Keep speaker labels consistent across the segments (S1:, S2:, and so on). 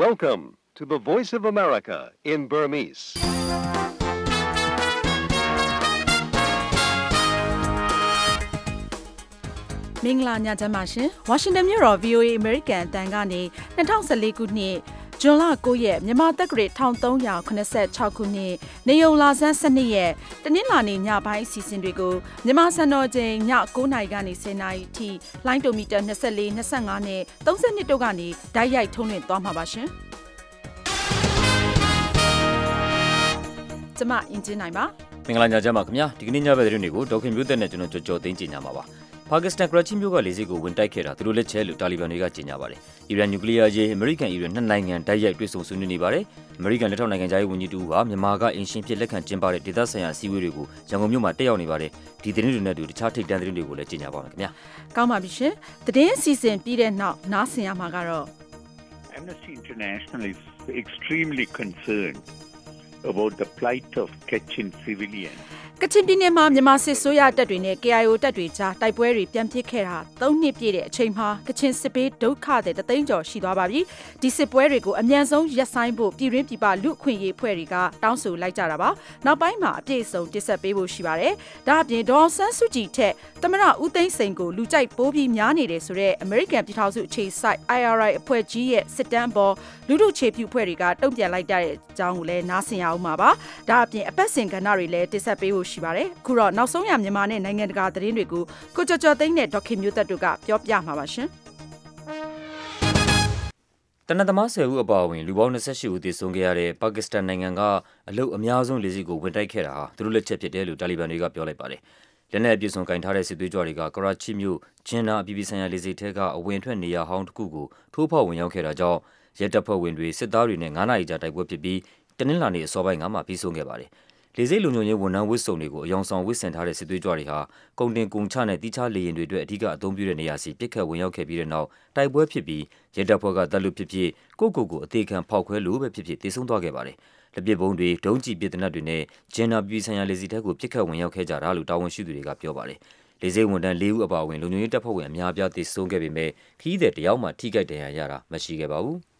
S1: Welcome to the Voice of America in Burmese.
S2: ။မင်္ဂလာညချမ်းပါရှင်။ Washington မြို့တော် VOA American အတန်ကနေ2014ခုနှစ် ဇွန်လ9ရက်မြန်မာတက္ကရာ1386ခုနှစ်နေုံလာဆန်း12ရက်တနင်္လာနေ့ညပိုင်းအစီအစဉ်တွေကိုမြန်မာစံတော်ချိန်ည9:00နာရီကနေ10:00နာရီထိလိုင်းတိုမီတာ24 25နဲ့32တို့ကနေဓာတ်ရိုက်ထုတ်လွှင့်သွားမှာပါရှင်။ကျမအင်ဂျင်နိုင်ပါ
S3: မင်္ဂလာညချမ်းပါခင်ဗျာဒီကနေ့ညဘက်သတင်းတွေကိုဒေါခင်မျိုးသက်နဲ့ကျွန်တော်ကြော်ကြော်သိန်းကြင်ညာမှာပါ ပါကစ္စတန်ကရာချီမြို့ကလေဆိပ်ကိုဝင်တိုက်ခဲ့တာသူတို့လက်ချက်လို့တာလီဘန်တွေကကြေညာပါတယ်။အီရန်နျူကလ িয়ার ရေးအမေရိကန်အီရန်နှစ်နိုင်ငံတိုက်ရိုက်တွေ့ဆုံဆွေးနွေးနေပါတယ်။အမေရိကန်လက်ထောက်နိုင်ငံသားရေးဝန်ကြီးတူဟာမြန်မာကအင်ရှင်ဖြစ်လက်ခံကျင်းပတဲ့ဒေသဆိုင်ရာအစည်းအဝေးတွေကိုရန်ကုန်မြို့မှာတက်ရောက်နေပါတယ်။ဒီသတင်းတွေနဲ့တူတခြားထိပ်တန်းသတင်းတွေကိုလည်းကြေညာပါမယ်ခင်ဗျာ။
S2: ကောင်းပါပြီရှင်။သတင်းအစီအစဉ်ပြီးတဲ့နောက်နားဆင်ရမှာကတော့
S4: Amnesty International is extremely concerned about the plight of Kachin civilians
S2: ကချင်ပြည်နယ်မှာမြန်မာစစ်ဆိုးရတပ်တွေနဲ့ KIO တပ်တွေကြားတိုက်ပွဲတွေပြန်ဖြစ်ခဲ့တာ၃နှစ်ပြည့်တဲ့အချိန်မှာကချင်စစ်ပေးဒုက္ခတဲ့တသိန်းကျော်ရှိသွားပါပြီ။ဒီစစ်ပွဲတွေကိုအမြန်ဆုံးရပ်ဆိုင်းဖို့ပြည်ရင်းပြည်ပလူအခွင့်ရေးဖွဲ့တွေကတောင်းဆိုလိုက်ကြတာပါ။နောက်ပိုင်းမှာအပြည့်အစုံတည်ဆက်ပေးဖို့ရှိပါတယ်။ဒါအပြင်ဒေါ်ဆန်းစုကြည်ထက်သမရဦးသိန်းစိန်ကိုလူကြိုက်ပိုးပြီးများနေတယ်ဆိုတော့ American ပြည်ထောင်စုအခြေစိုက် IRI အဖွဲ့ကြီးရဲ့စစ်တမ်းပေါ်လူထုခြေပြုဖွဲ့တွေကတုံ့ပြန်လိုက်တဲ့အကြောင်းကိုလည်းနားဆင်ရအောင်ပါ။ဒါအပြင်အပတ်စဉ်ကဏ္ဍတွေလည်းတည်ဆက်ပေးဖို့ရှိပါတယ်။အခုတော့နောက်ဆုံးရမြန်မာနဲ့နိုင်ငံတကာသတင်းတွေကိုကိုကျော်ကျော်သိန်းနဲ့ဒေါက်ခင်မျိုးသက်တို့ကပြောပြမှာပါရှင်
S3: တနက်သမား10ဦးအပါအဝင်လူပေါင်း28ဦးသေဆုံးခဲ့ရတဲ့ပါကစ္စတန်နိုင်ငံကအလုတ်အများဆုံးလေဆိပ်ကိုဝင်တိုက်ခဲ့တာဟာသူတို့လက်ချက်ဖြစ်တယ်လို့တာလီဘန်တွေကပြောလိုက်ပါတယ်။လက်နက်အပြည့်စုံကင်ထားတဲ့စစ်သွေးကြွတွေကကရာချီမြို့ဂျင်နာအပြည်ပြည်ဆိုင်ရာလေဆိပ်ထဲကအဝင်ထွက်နေရာဟောင်းတစ်ခုကိုထိုးဖောက်ဝင်ရောက်ခဲ့တာကြောင့်ရဲတပ်ဖွဲ့ဝင်တွေစစ်သားတွေနဲ့9နာရီကြာတိုက်ပွဲဖြစ်ပြီးတနင်္လာနေ့အစောပိုင်းကမှပြီးဆုံးခဲ့ပါတယ်။ လေဆိပ်လုံခြုံရေးဝန်ထမ်းဝတ်စုံတွေကိုအယောင်ဆောင်ဝတ်ဆင်ထားတဲ့စစ်သွေးကြွတွေဟာကုန်တင်ကုန်ချနဲ့တိကျလေရင်တွေအတွက်အဓိကအသုံးပြုတဲ့နေရာစီပစ်ခတ်ဝင်ရောက်ခဲ့ပြီးတဲ့နောက်တိုက်ပွဲဖြစ်ပြီးရဲတပ်ဖွဲ့ကတပ်လို့ဖြစ်ဖြစ်ကိုကိုကိုအသေးခံဖောက်ခွဲလို့ပဲဖြစ်ဖြစ်တည်ဆုံသွားခဲ့ပါတယ်။လက်ပစ်ဗုံးတွေဒုံးကျည်ပစ်တနတ်တွေနဲ့ဂျန်နာပြည်ဆိုင်ရာလေဆိပ်ထဲကိုပစ်ခတ်ဝင်ရောက်ခဲ့ကြတာလို့တာဝန်ရှိသူတွေကပြောပါတယ်။လေဆိပ်ဝန်ထမ်း၄ဦးအပါအဝင်လုံခြုံရေးတပ်ဖွဲ့ဝင်အများအပြားတည်ဆုံခဲ့ပေမဲ့ခီးတဲ့တယောက်မှထိခိုက်ဒဏ်ရာရတာမရှိခဲ့ပါဘူး။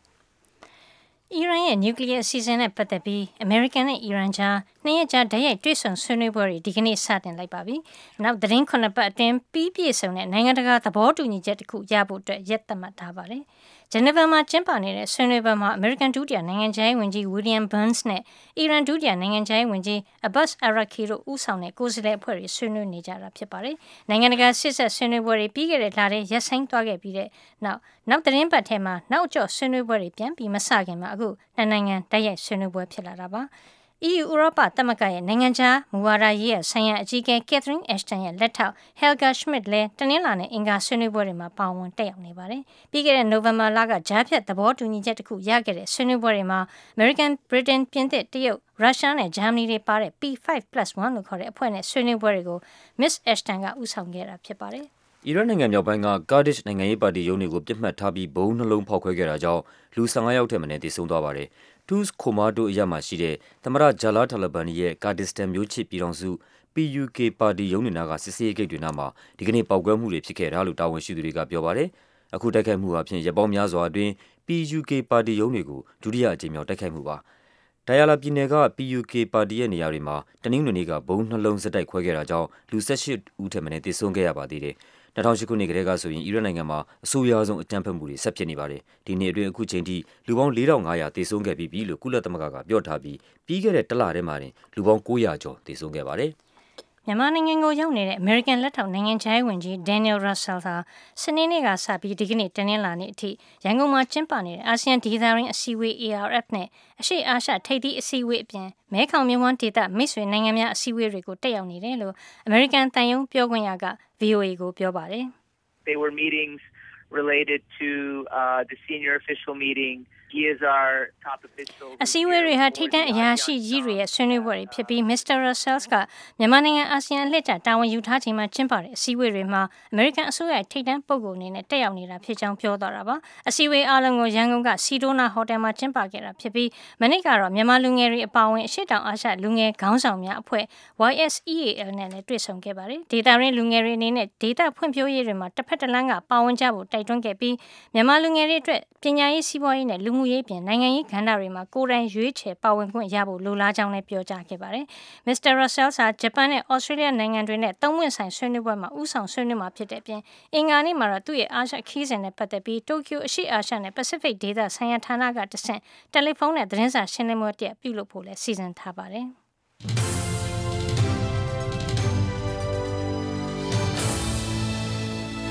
S5: အီရန်ရဲ့နျူကလ িয়ার အစီအစဉ်နဲ့ပတ်သက်ပြီးအမေရိကန်နဲ့အီရန်ကြားနှစ်ရက်ကြာဓာတ်ရိုက်တွေ့ဆုံဆွေးနွေးပွဲတွေဒီကနေ့စတင်လိုက်ပါပြီ။နောက်သတင်းခုနှစ်ပတ်အတွင်းပြီးပြည့်စုံတဲ့နိုင်ငံတကာသဘောတူညီချက်တစ်ခုရဖို့အတွက်ရက်သတ်မှတ်ထားပါတယ်။ ဂျနီဗာမှာကျင်းပနေတဲ့ဆွေးနွေးပွဲမှာအမေရိကန်ဒုတိယနိုင်ငံခြားရေးဝန်ကြီးဝီလျံဘန်းစ်နဲ့အီရန်ဒုတိယနိုင်ငံခြားရေးဝန်ကြီးအဘတ်အာရာခီတို့ဦးဆောင်တဲ့ကိုယ်စားလှယ်အဖွဲ့တွေဆွေးနွေးနေကြတာဖြစ်ပါတယ်။နိုင်ငံတကာစစ်ဆက်ဆွေးနွေးပွဲတွေပြီးခဲ့တဲ့လထဲရက်ဆိုင်သွားခဲ့ပြီးတဲ့နောက်နောက်သတင်းပတ်ထဲမှာနောက်ကျော့ဆွေးနွေးပွဲတွေပြန်ပြီးမစခင်မှာအခုနှစ်နိုင်ငံတိုက်ရိုက်ဆွေးနွေးပွဲဖြစ်လာတာပါ။ EU ဥရောပသမဂ္ဂရဲ့နိုင်ငံခြားမူဝါဒရေးရာဆိုင်ရာအကြီးအကဲ Catherine Ashton ရဲ့လက်ထောက် Helga Schmidt လည်းတနင်္လာနေ့အင်္ဂါဆွေးနွေးပွဲတွေမှာပါဝင်တက်ရောက်နေပါတယ်။ပြီးခဲ့တဲ့နိုဝင်ဘာလကကြားဖြတ်သဘောတူညီချက်တစ်ခုရခဲ့တဲ့ဆွေးနွေးပွဲတွေမှာ American, Britain, ပြင်သစ်၊တရုတ်၊ရုရှားနဲ့ဂျာမနီတွေပါတဲ့ P5+1 လို့ခေါ်တဲ့အဖွဲ့နဲ့ဆွေးနွေးပွဲတွေကို Miss Ashton ကဦးဆောင်ခဲ့တာဖြစ်ပါတယ်။
S3: အီရတ်နိုင်ငံမြောက်ပိုင်းကကာဒစ်နိုင်ငံရေးပါတီရုံးတွေကိုပြစ်မှတ်ထားပြီးဗုံးနှလုံးဖောက်ခွဲခဲ့တာကြောင့်လူ15ယောက်ထက်မနည်းသေဆုံးသွားပါတယ်။ Tuz Khomado အရပ်မှာရှိတဲ့သမ္မတ Jalal Talabani ရဲ့ကာဒစ္စတန်မျိုးချစ်ပြည်ထောင်စု PUK ပါတီရုံးတွေနားကစစ်ဆေးရေးဂိတ်တွေနားမှာဒီကနေ့ပေါက်ကွဲမှုတွေဖြစ်ခဲ့တာလို့တာဝန်ရှိသူတွေကပြောပါတယ်။အခုတိုက်ခိုက်မှုဟာဖြင့်ရပ်ပေါင်းများစွာအတွင်း PUK ပါတီရုံးတွေကိုဒုတိယအကြိမ်မြောက်တိုက်ခိုက်မှုပါ။ဒိုင်ယာလာပြည်နယ်က PUK ပါတီရဲ့နေရာတွေမှာတနင်္ဂနွေနေ့ကဗုံးနှလုံးဆက်တိုက်ခွဲခဲ့တာကြောင့်လူ18ဦးထက်မနည်းသေဆုံးခဲ့ရပါသေးတယ်။ 2008ခုနှစ်ကတည်းကဆိုရင်အီရတ်နိုင်ငံမှာအဆိုးရွားဆုံးအကြမ်းဖက်မှုတွေဆက်ဖြစ်နေပါတယ်။ဒီနှစ်အတွင်းအခုချိန်ထိလူပေါင်း4500သေဆုံးခဲ့ပြီးပြီလို့ကုလသမဂ္ဂကပြောထားပြီးပြီးခဲ့တဲ့တလထဲမှာတင်လူပေါင်း900ကျော်သေဆုံးခဲ့ပါတယ်။
S5: မြန်မာနိုင်ငံကိုရောက်နေတဲ့အမေရိကန်လက်ထောက်နိုင်ငံခြားရေးဝန်ကြီး Daniel Russell ဟာစနေနေ့ကစပြီးဒီကနေ့တနင်္လာနေ့အထိရန်ကုန်မှာကျင်းပနေတဲ့အာဆီယံဒေသရင်းအစည်းအဝေး ARF နဲ့အရှေ့အာရှထိပ်သီးအစည်းအဝေးအပြင်မဲခေါင်မြဝန်းဒေသမိတ်ဆွေနိုင်ငံများအစည်းအဝေးတွေကိုတက်ရောက်နေတယ်လို့အမေရိကန်တန်ယုံပြောခွင့်ရက VOA ကိုပြောပါတယ်။
S6: They were meetings related to uh, the senior official meeting
S5: အစည်းအဝေးတွေဟာထိတ်တန့်အရာရှိကြီးတွေရဲ့ဆွေးနွေးပွဲတွေဖြစ်ပြီး Mr. Russell ကမြန်မာနိုင်ငံအာဆီယံအလှည့်ကျတာဝန်ယူထားချိန်မှာကျင်းပတဲ့အစည်းအဝေးတွေမှာအမေရိကန်အစိုးရထိတ်တန့်ပုဂ္ဂိုလ်အနေနဲ့တက်ရောက်နေတာဖြစ်ကြောင်းပြောသွားတာပါ။အစည်းအဝေးအားလုံးကိုရန်ကုန်ကစီဒိုနာဟိုတယ်မှာကျင်းပခဲ့တာဖြစ်ပြီးမနေ့ကတော့မြန်မာလူငယ်တွေအပါအဝင်အရှိတောင်အာရှလူငယ်ခေါင်းဆောင်များအဖွဲ့ YSEAL နဲ့လည်းတွေ့ဆုံခဲ့ပါတယ်။ဒေတာရင်းလူငယ်တွေအနေနဲ့ဒေတာဖွံ့ဖြိုးရေးတွေမှာတစ်ဖက်တစ်လမ်းကပါဝင်ကြဖို့တိုက်တိုက်တွန်းခဲ့ပြီးမြန်မာလူငယ်တွေအတွက်ပညာရေးစီးပွားရေးနဲ့လူမှုရေးပြင်နိုင်ငံရေးကဏ္ဍတွေမှာကိုယ်တိုင်ရွေးချယ်ပါဝင်ခွင့်ရဖို့လိုလားကြောင်းလည်းပြောကြားခဲ့ပါတယ်။ Mr. Russell ဟာဂျပန်နဲ့ Australia နိုင်ငံတွေနဲ့သုံးဝင်ဆိုင်ဆွေးနွေးပွဲမှာဥဆောင်ဆွေးနွေးမှာဖြစ်တဲ့အပြင်အင်္ဂါနေ့မှာတော့သူ့ရဲ့အာရှခီးစဉ်နဲ့ပတ်သက်ပြီးတိုကျိုအရှိအာရှနဲ့ Pacific ဒေသဆိုင်ရာဌာနကတဆင့်တယ်လီဖုန်းနဲ့သတင်းစာရှင်းလင်းပွဲတရပ်ပြုလုပ်ဖို့လည်းစီစဉ်ထားပါတယ်။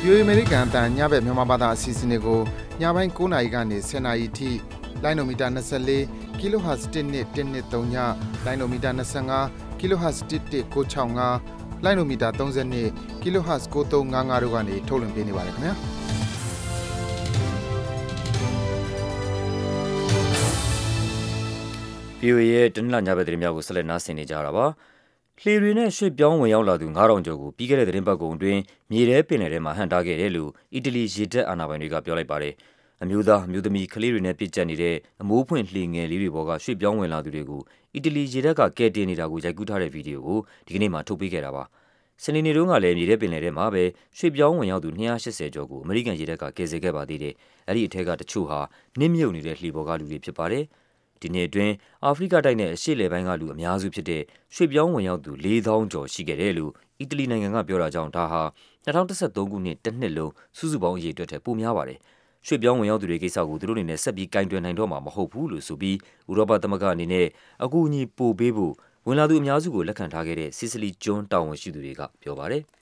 S7: VOA အမေရိကန်အတန်ညဘက်မြန်မာဘာသာအစီအစဉ်တွေကိုညပိုင်း9:00နာရီကနေ10:00နာရီထိလိုင်းနိုမီတာ24 kHz 1213ညလိုင်းနိုမီတာ25 kHz 11965လိုင်းနိုမီတာ32 kHz 9355တို့ကနေထုတ်လွှင့်ပေးနေပါတယ်ခင်ဗျာ
S3: VOA ရဲ့တနင်္လာညဘက်သတင်းများကိုဆက်လက်နားဆင်နေကြတာပါ။ လှေတွေနဲ့ရွှေ့ပြောင်းဝင်ရောက်လာသူ9000ကျော်ကိုပြီးခဲ့တဲ့သတင်းပတ်ကုန်အတွင်းမြေထဲပင်လယ်ထဲမှာဟန့်တားခဲ့တယ်လို့အီတလီရေတပ်အာဏာပိုင်တွေကပြောလိုက်ပါတယ်။အမျိုးသားအမျိုးသမီးကလေးတွေနဲ့ပြည့်ကျက်နေတဲ့အမိုးဖွင့်လှေငယ်လေးတွေပေါ်ကရွှေ့ပြောင်းဝင်လာသူတွေကိုအီတလီရေတပ်ကကယ်တင်နေတာကိုရိုက်ကူးထားတဲ့ဗီဒီယိုကိုဒီကနေ့မှထုတ်ပေးခဲ့တာပါ။စနေနေ့တုန်းကလည်းမြေထဲပင်လယ်ထဲမှာပဲရွှေ့ပြောင်းဝင်ရောက်သူ280ကျော်ကိုအမေရိကန်ရေတပ်ကကယ်ဆယ်ခဲ့ပါသေးတယ်။အဲဒီအထက်ကတချို့ဟာနစ်မြုပ်နေတဲ့လှေပေါ်ကလူတွေဖြစ်ပါတယ်။ ဒီနှစ်အတွင်းအာဖရိကတိုက်နဲ့အရှေ့အလယ်ပိုင်းကလူအများစုဖြစ်တဲ့ရွှေ့ပြောင်းဝင်ရောက်သူ4000ကျော်ရှိခဲ့တယ်လို့အီတလီနိုင်ငံကပြောတာကြောင့်ဒါဟာ2013ခုနှစ်တစ်နှစ်လုံးစုစုပေါင်းအရေအတွက်ထက်ပိုများပါတယ်။ရွှေ့ပြောင်းဝင်ရောက်သူတွေကိစ္စကိုသူတို့အနေနဲ့ဆက်ပြီးကင်တွယ်နိုင်တော့မှာမဟုတ်ဘူးလို့ဆိုပြီးဥရောပသမဂ္ဂအနေနဲ့အကူအညီပို့ပေးဖို့ဝင်လာသူအများစုကိုလက်ခံထားခဲ့တဲ့ဆီစလီကျွန်းတာဝန်ရှိသူတွေကပြောပါတယ်။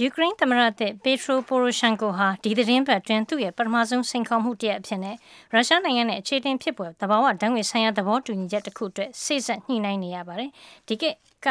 S5: ယူကရိန်းသမ္မတသစ်ပေထရိုပိုရိုရှန်ကိုဟာဒီသတင်းပတ်တွင်သူ့ရဲ့ပထမဆုံးစိန်ခေါ်မှုတရက်အဖြစ်နဲ့ရုရှားနိုင်ငံနဲ့အခြေတင်ဖြစ်ပွဲသဘာဝဓာတ်ငွေဆိုင်ရာသဘောတူညီချက်တစ်ခုအတွက်စိတ်ဆက်ညှိနှိုင်းနေရပါတယ်။ဒီကက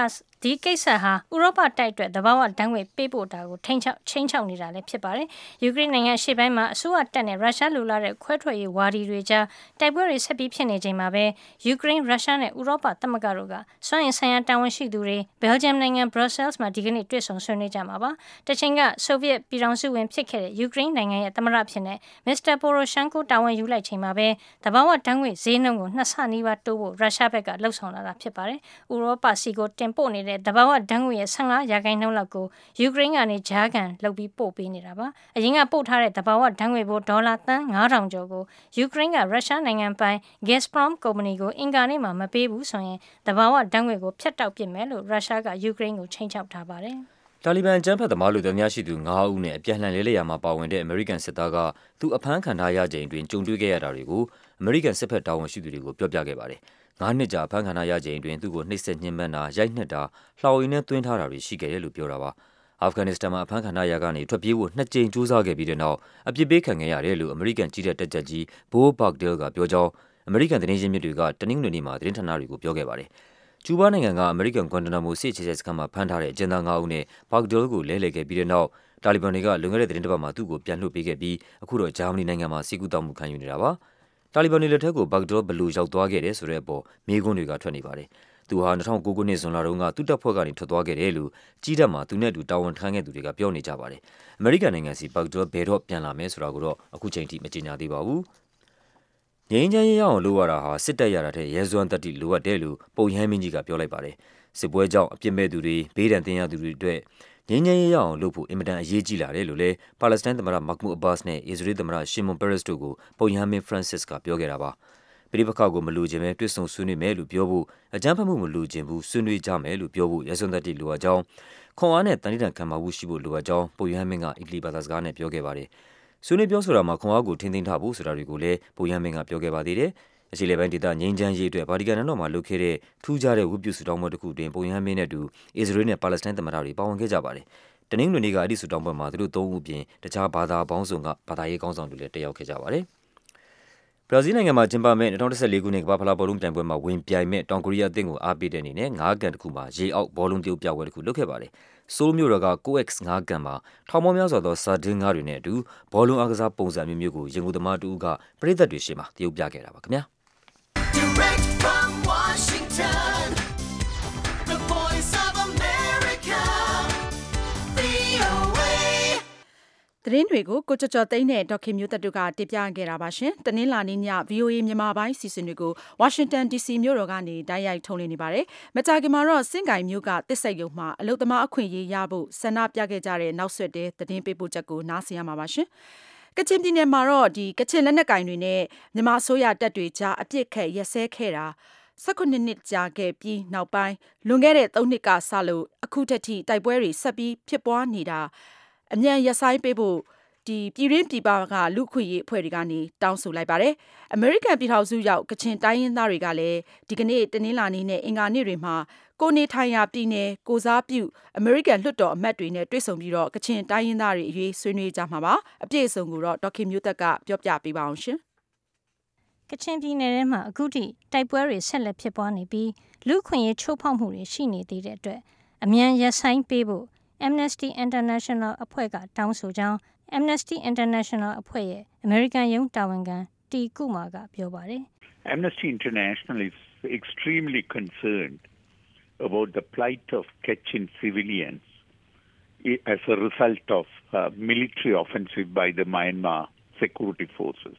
S5: ဒီကိစ္စဟာဥရောပတိုက်အတွက်သဘာဝဓာတ်ငွေပေးပို့တာကိုထိန်းချောက်ချင်းချောက်နေတာလည်းဖြစ်ပါတယ်။ယူကရိန်းနိုင်ငံရှေ့ပိုင်းမှာအစိုးရတပ်နဲ့ရုရှားလူလာတဲ့ခွဲထွက်ရေးဝါဒီတွေကြားတိုက်ပွဲတွေဆက်ပြီးဖြစ်နေချိန်မှာပဲယူကရိန်းရုရှားနဲ့ဥရောပသမဂ္ဂတို့ကစွမ်းအင်ဆိုင်ရာတာဝန်ရှိသူတွေဘယ်လ်ဂျီယမ်နိုင်ငံဘရပ်ဆဲလ်မှာဒီကနေ့တွေ့ဆုံဆွေးနွေးကြမှာပါ။တချိန်ကဆိုဗီယက်ပြည်ထောင်စုဝင်ဖြစ်ခဲ့တဲ့ယူကရိန်းနိုင်ငံရဲ့သမ္မတဖြစ်တဲ့မစ္စတာပိုရိုရှန်ကိုတာဝန်ယူလိုက်ချိန်မှာပဲသဘာဝဓာတ်ငွေဈေးနှုန်းကိုနှစ်ဆနီးပါးတိုးဖို့ရုရှားဘက်ကလှုံ့ဆော်လာတာဖြစ်ပါတယ်။ဥရောပစီကိုတင်ပို့နေတဲ့သဘာဝဓာတ်ငွေရဲ့15ရာခိုင်နှုန်းလောက်ကိုယူကရိန်းကနေဂျားကန်လုပ်ပြီးပို့ပေးနေတာပါ။အရင်ကပို့ထားတဲ့သဘာဝဓာတ်ငွေပိုဒေါ်လာသန်း9000ကျော်ကိုယူကရိန်းကရုရှားနိုင်ငံပိုင် Gazprom ကုမ္ပဏီကိုအင်ကာနေ့မှာမပေးဘူးဆိုရင်သဘာဝဓာတ်ငွေကိုဖျက်တောက်ပစ်မယ်လို့ရုရှားကယူကရိန်းကိုချိန်ချောက်ထားပါတယ်။
S3: တာလီဘန်ကျန်းဖတ်သမားလူသမားရှိသူ9ဦးနဲ့အပြန်လှန်လဲလှယ်ရာမှာပါဝင်တဲ့အမေရိကန်စစ်သားကသူအဖမ်းခံထားရချိန်တွင်ကြုံတွေ့ခဲ့ရတာတွေကိုအမေရိကန်စစ်ဖက်တာဝန်ရှိသူတွေကိုပြောပြခဲ့ပါတယ်။ ငါးနှစ်ကြာဖမ်းခံထားရချိန်အတွင်းသူ့ကိုနှိပ်စက်ညှဉ်းပန်းတာ၊ရိုက်နှက်တာ၊လှောင်အိမ်ထဲသွင်းထားတာတွေရှိခဲ့တယ်လို့ပြောတာပါ။အာဖဂန်နစ္စတန်မှာအဖမ်းခံထားရာကနေထွက်ပြေးဖို့နှစ်ကြိမ်ကြိုးစားခဲ့ပြီးတဲ့နောက်အပြစ်ပေးခံခဲ့ရတယ်လို့အမေရိကန်ကြည်းတပ်တပ်ကြပ်ကြီး Bo Barksdale ကပြောကြောင်းအမေရိကန်သတင်းရင်းမြစ်တွေကတနင်္ဂနွေနေ့မှာသတင်းဌာနတွေကိုပြောခဲ့ပါတယ်။ကျူးဘားနိုင်ငံကအမေရိကန်ဂွမ်တနာမိုစစ်အခြေစိုက်စခန်းမှာဖမ်းထားတဲ့အကျဉ်းသား၅ဦးနဲ့ Barksdale ကိုလဲလှယ်ခဲ့ပြီးတဲ့နောက်တာလီဘန်တွေကလွန်ခဲ့တဲ့သီတင်းတပတ်မှာသူ့ကိုပြန်လွှတ်ပေးခဲ့ပြီးအခုတော့ဂျာမနီနိုင်ငံမှာဆေးကုသမှုခံယူနေတာပါ။ တာလီဘန်တွေလက်ထက်ကိုဘဂ်ဒေါဘယ်လိုရောက်သွားခဲ့တယ်ဆိုတဲ့အပေါ်မေးခွန်းတွေကထွက်နေပါတယ်။သူဟာ2009ခုနှစ်ဇွန်လတုန်းကသူ့တပ်ဖွဲ့ကနေထွက်သွားခဲ့တယ်လို့ကြီးတပ်မှာသူနဲ့အတူတာဝန်ထမ်းခဲ့သူတွေကပြောနေကြပါတယ်။အမေရိကန်နိုင်ငံစီဘဂ်ဒေါဘယ်တော့ပြန်လာမယ်ဆိုတာကိုတော့အခုချိန်ထိမကြေညာသေးပါဘူး။ငြိမ်းချမ်းရေးရအောင်လုပ်ရတာဟာစစ်တပ်ရတာတဲ့ရဲစွမ်းတတိလိုအပ်တယ်လို့ပုံရဟန်းမင်းကြီးကပြောလိုက်ပါတယ်။စစ်ပွဲကြောင့်အပြစ်မဲ့သူတွေဘေးဒဏ်သင့်ရသူတွေအတွက် ငြိမ်းချမ်းရေးရအောင်လုပ်ဖို့အင်မတန်အရေးကြီးလာတယ်လို့လည်းပါလက်စတိုင်းသမ္မတမာ့ခ်မူအဘတ်စ်နဲ့အစ္စရေးသမ္မတရှီမွန်ပက်ရက်စ်တို့ကိုပုပ်ရဟန်းမင်းဖရန့်စစ်ကပြောခဲ့တာပါ။ပြိပခါကိုမလိုချင်ပဲတွေ့ဆုံဆွေးနွေးမယ်လို့ပြောဖို့အကြမ်းဖက်မှုမလိုချင်ဘူးဆွေးနွေးကြမယ်လို့ပြောဖို့ရဲစွမ်းသတ္တိလိုအပ်ကြောင်းခွန်အားနဲ့တန်တိတန်ခံမှာမှုရှိဖို့လိုအပ်ကြောင်းပုပ်ရဟန်းမင်းကအီတလီဘာသာစကားနဲ့ပြောခဲ့ပါတယ်။ဆွေးနွေးပြောဆိုတာမှာခွန်အားကိုထိန်းသိမ်းထားဖို့ဆိုတာတွေကိုလည်းပုပ်ရဟန်းမင်းကပြောခဲ့ပါသေးတယ်။ အရှေ့လေပိုင်းဒေသငြိမ်းချမ်းရေးအတွက်ဗာတီကန်နန်းတော်မှာလုပ်ခဲ့တဲ့ထူးခြားတဲ့ဝတ်ပြုဆုတောင်းပွဲတစ်ခုတွင်ပုပ်ရဟန်းမင်းနဲ့အတူအစ္စရေးနဲ့ပါလက်စတိုင်းသမ္မတတွေပါဝင်ခဲ့ကြပါတယ်။တနင်္ဂနွေနေ့ကအဲဒီဆုတောင်းပွဲမှာသူတို့သုံးဦးအပြင်တခြားဘာသာပေါင်းစုံကဘာသာရေးခေါင်းဆောင်တွေလည်းတက်ရောက်ခဲ့ကြပါတယ်။ဘရာဇီးနိုင်ငံမှာကျင်းပမယ့်2014ခုနှစ်ကမ္ဘာ့ဖလားဘောလုံးပြိုင်ပွဲမှာဝင်ပြိုင်မယ့်တောင်ကိုရီးယားအသင်းကိုအားပေးတဲ့အနေနဲ့ငါးကန်တစ်ခုမှာရေအောက်ဘောလုံးတရုပ်ပြပွဲတစ်ခုလုပ်ခဲ့ပါတယ်။ဆိုးလ်မြို့တော်က COEX ငါးကန်မှာထောင်ပေါင်းများစွာသောစာဒင်းငါးတွေနဲ့အတူဘောလုံးအားကစားပုံစံမျိုးမျိုးကိုရင်ကုန်သမားတူကပရိသတ်တွေရှေ့မှာတရုပ်ပြခဲ့တာပါခင်ဗျာ။ Direct from Washington
S2: သတင်းတွေကိုကိုကြော်ကြော်သိန်းနဲ့ဒေါခင်မျိုးသက်တို့ကတင်ပြခဲ့တာပါရှင်။တနင်္လာနေ့ည VOA မြန်မာပိုင်းစီစဉ်တွေကို Washington DC မြို့တော်ကနေတိုက်ရိုက်ထုတ်လွှင့်နေပါတယ်။မကြာခင်မှာတော့စင်ကိုင်မြို့ကတစ်စိတ်ရုံမှာအလုသမားအခွင့်အရေးရဖို့ဆန္ဒပြခဲ့ကြတဲ့နောက်ဆက်တွဲသတင်းပေးပို့ချက်ကိုနားဆင်ရမှာပါရှင်။ ကချင်ပြည်နယ်မှာတော့ဒီကချင်လက်နက်ကင်တွေနဲ့မြန်မာအစိုးရတပ်တွေကြားအပြစ်ခတ်ရက်စဲခဲ့တာ18နှစ်ကြာခဲ့ပြီးနောက်ပိုင်းလွန်ခဲ့တဲ့3နှစ်ကစလို့အခုထက်ထိတိုက်ပွဲတွေဆက်ပြီးဖြစ်ပွားနေတာအမြန်ရက်ဆိုင်ပေးဖို့ဒီပြည်ရင်းပြည်ပကလူခွေရေးအဖွဲ့တွေကနေတောင်းဆိုလိုက်ပါတယ်။ American ပြည်ထောင်စုရောက်ကချင်တိုင်းရင်းသားတွေကလည်းဒီကနေ့တနင်္လာနေ့နဲ့အင်္ဂါနေ့တွေမှာ ကိုနေထိုင်ရာပြည်နယ်ကိုစားပြု American လွှတ်တော်အမတ်တွေနဲ့တွေ့ဆုံပြီးတော့ကချင်တိုင်းရင်းသားတွေအရေးဆွေးနွေးကြမှာပါ။အပြည့်အစုံကိုတော့ဒေါခင်မျိုးသက်ကပြောပြပေးပါအောင်ရှင်။
S5: ကချင်ပြည်နယ်ထဲမှာအခုထိတိုက်ပွဲတွေဆက်လက်ဖြစ်ပွားနေပြီးလူခွင့်ရေးချိုးဖောက်မှုတွေရှိနေသေးတဲ့အတွက်အမြန်ရဆိုင်ပေးဖို့ Amnesty International အဖွဲ့ကတောင်းဆိုကြောင်း Amnesty International အဖွဲ့ရဲ့ American ရုံးတာဝန်ခံတီကုမာကပြောပါတယ်။
S4: Amnesty International is extremely concerned about the plight of Kachin civilians as a result of uh, military offensive by the Myanmar security forces.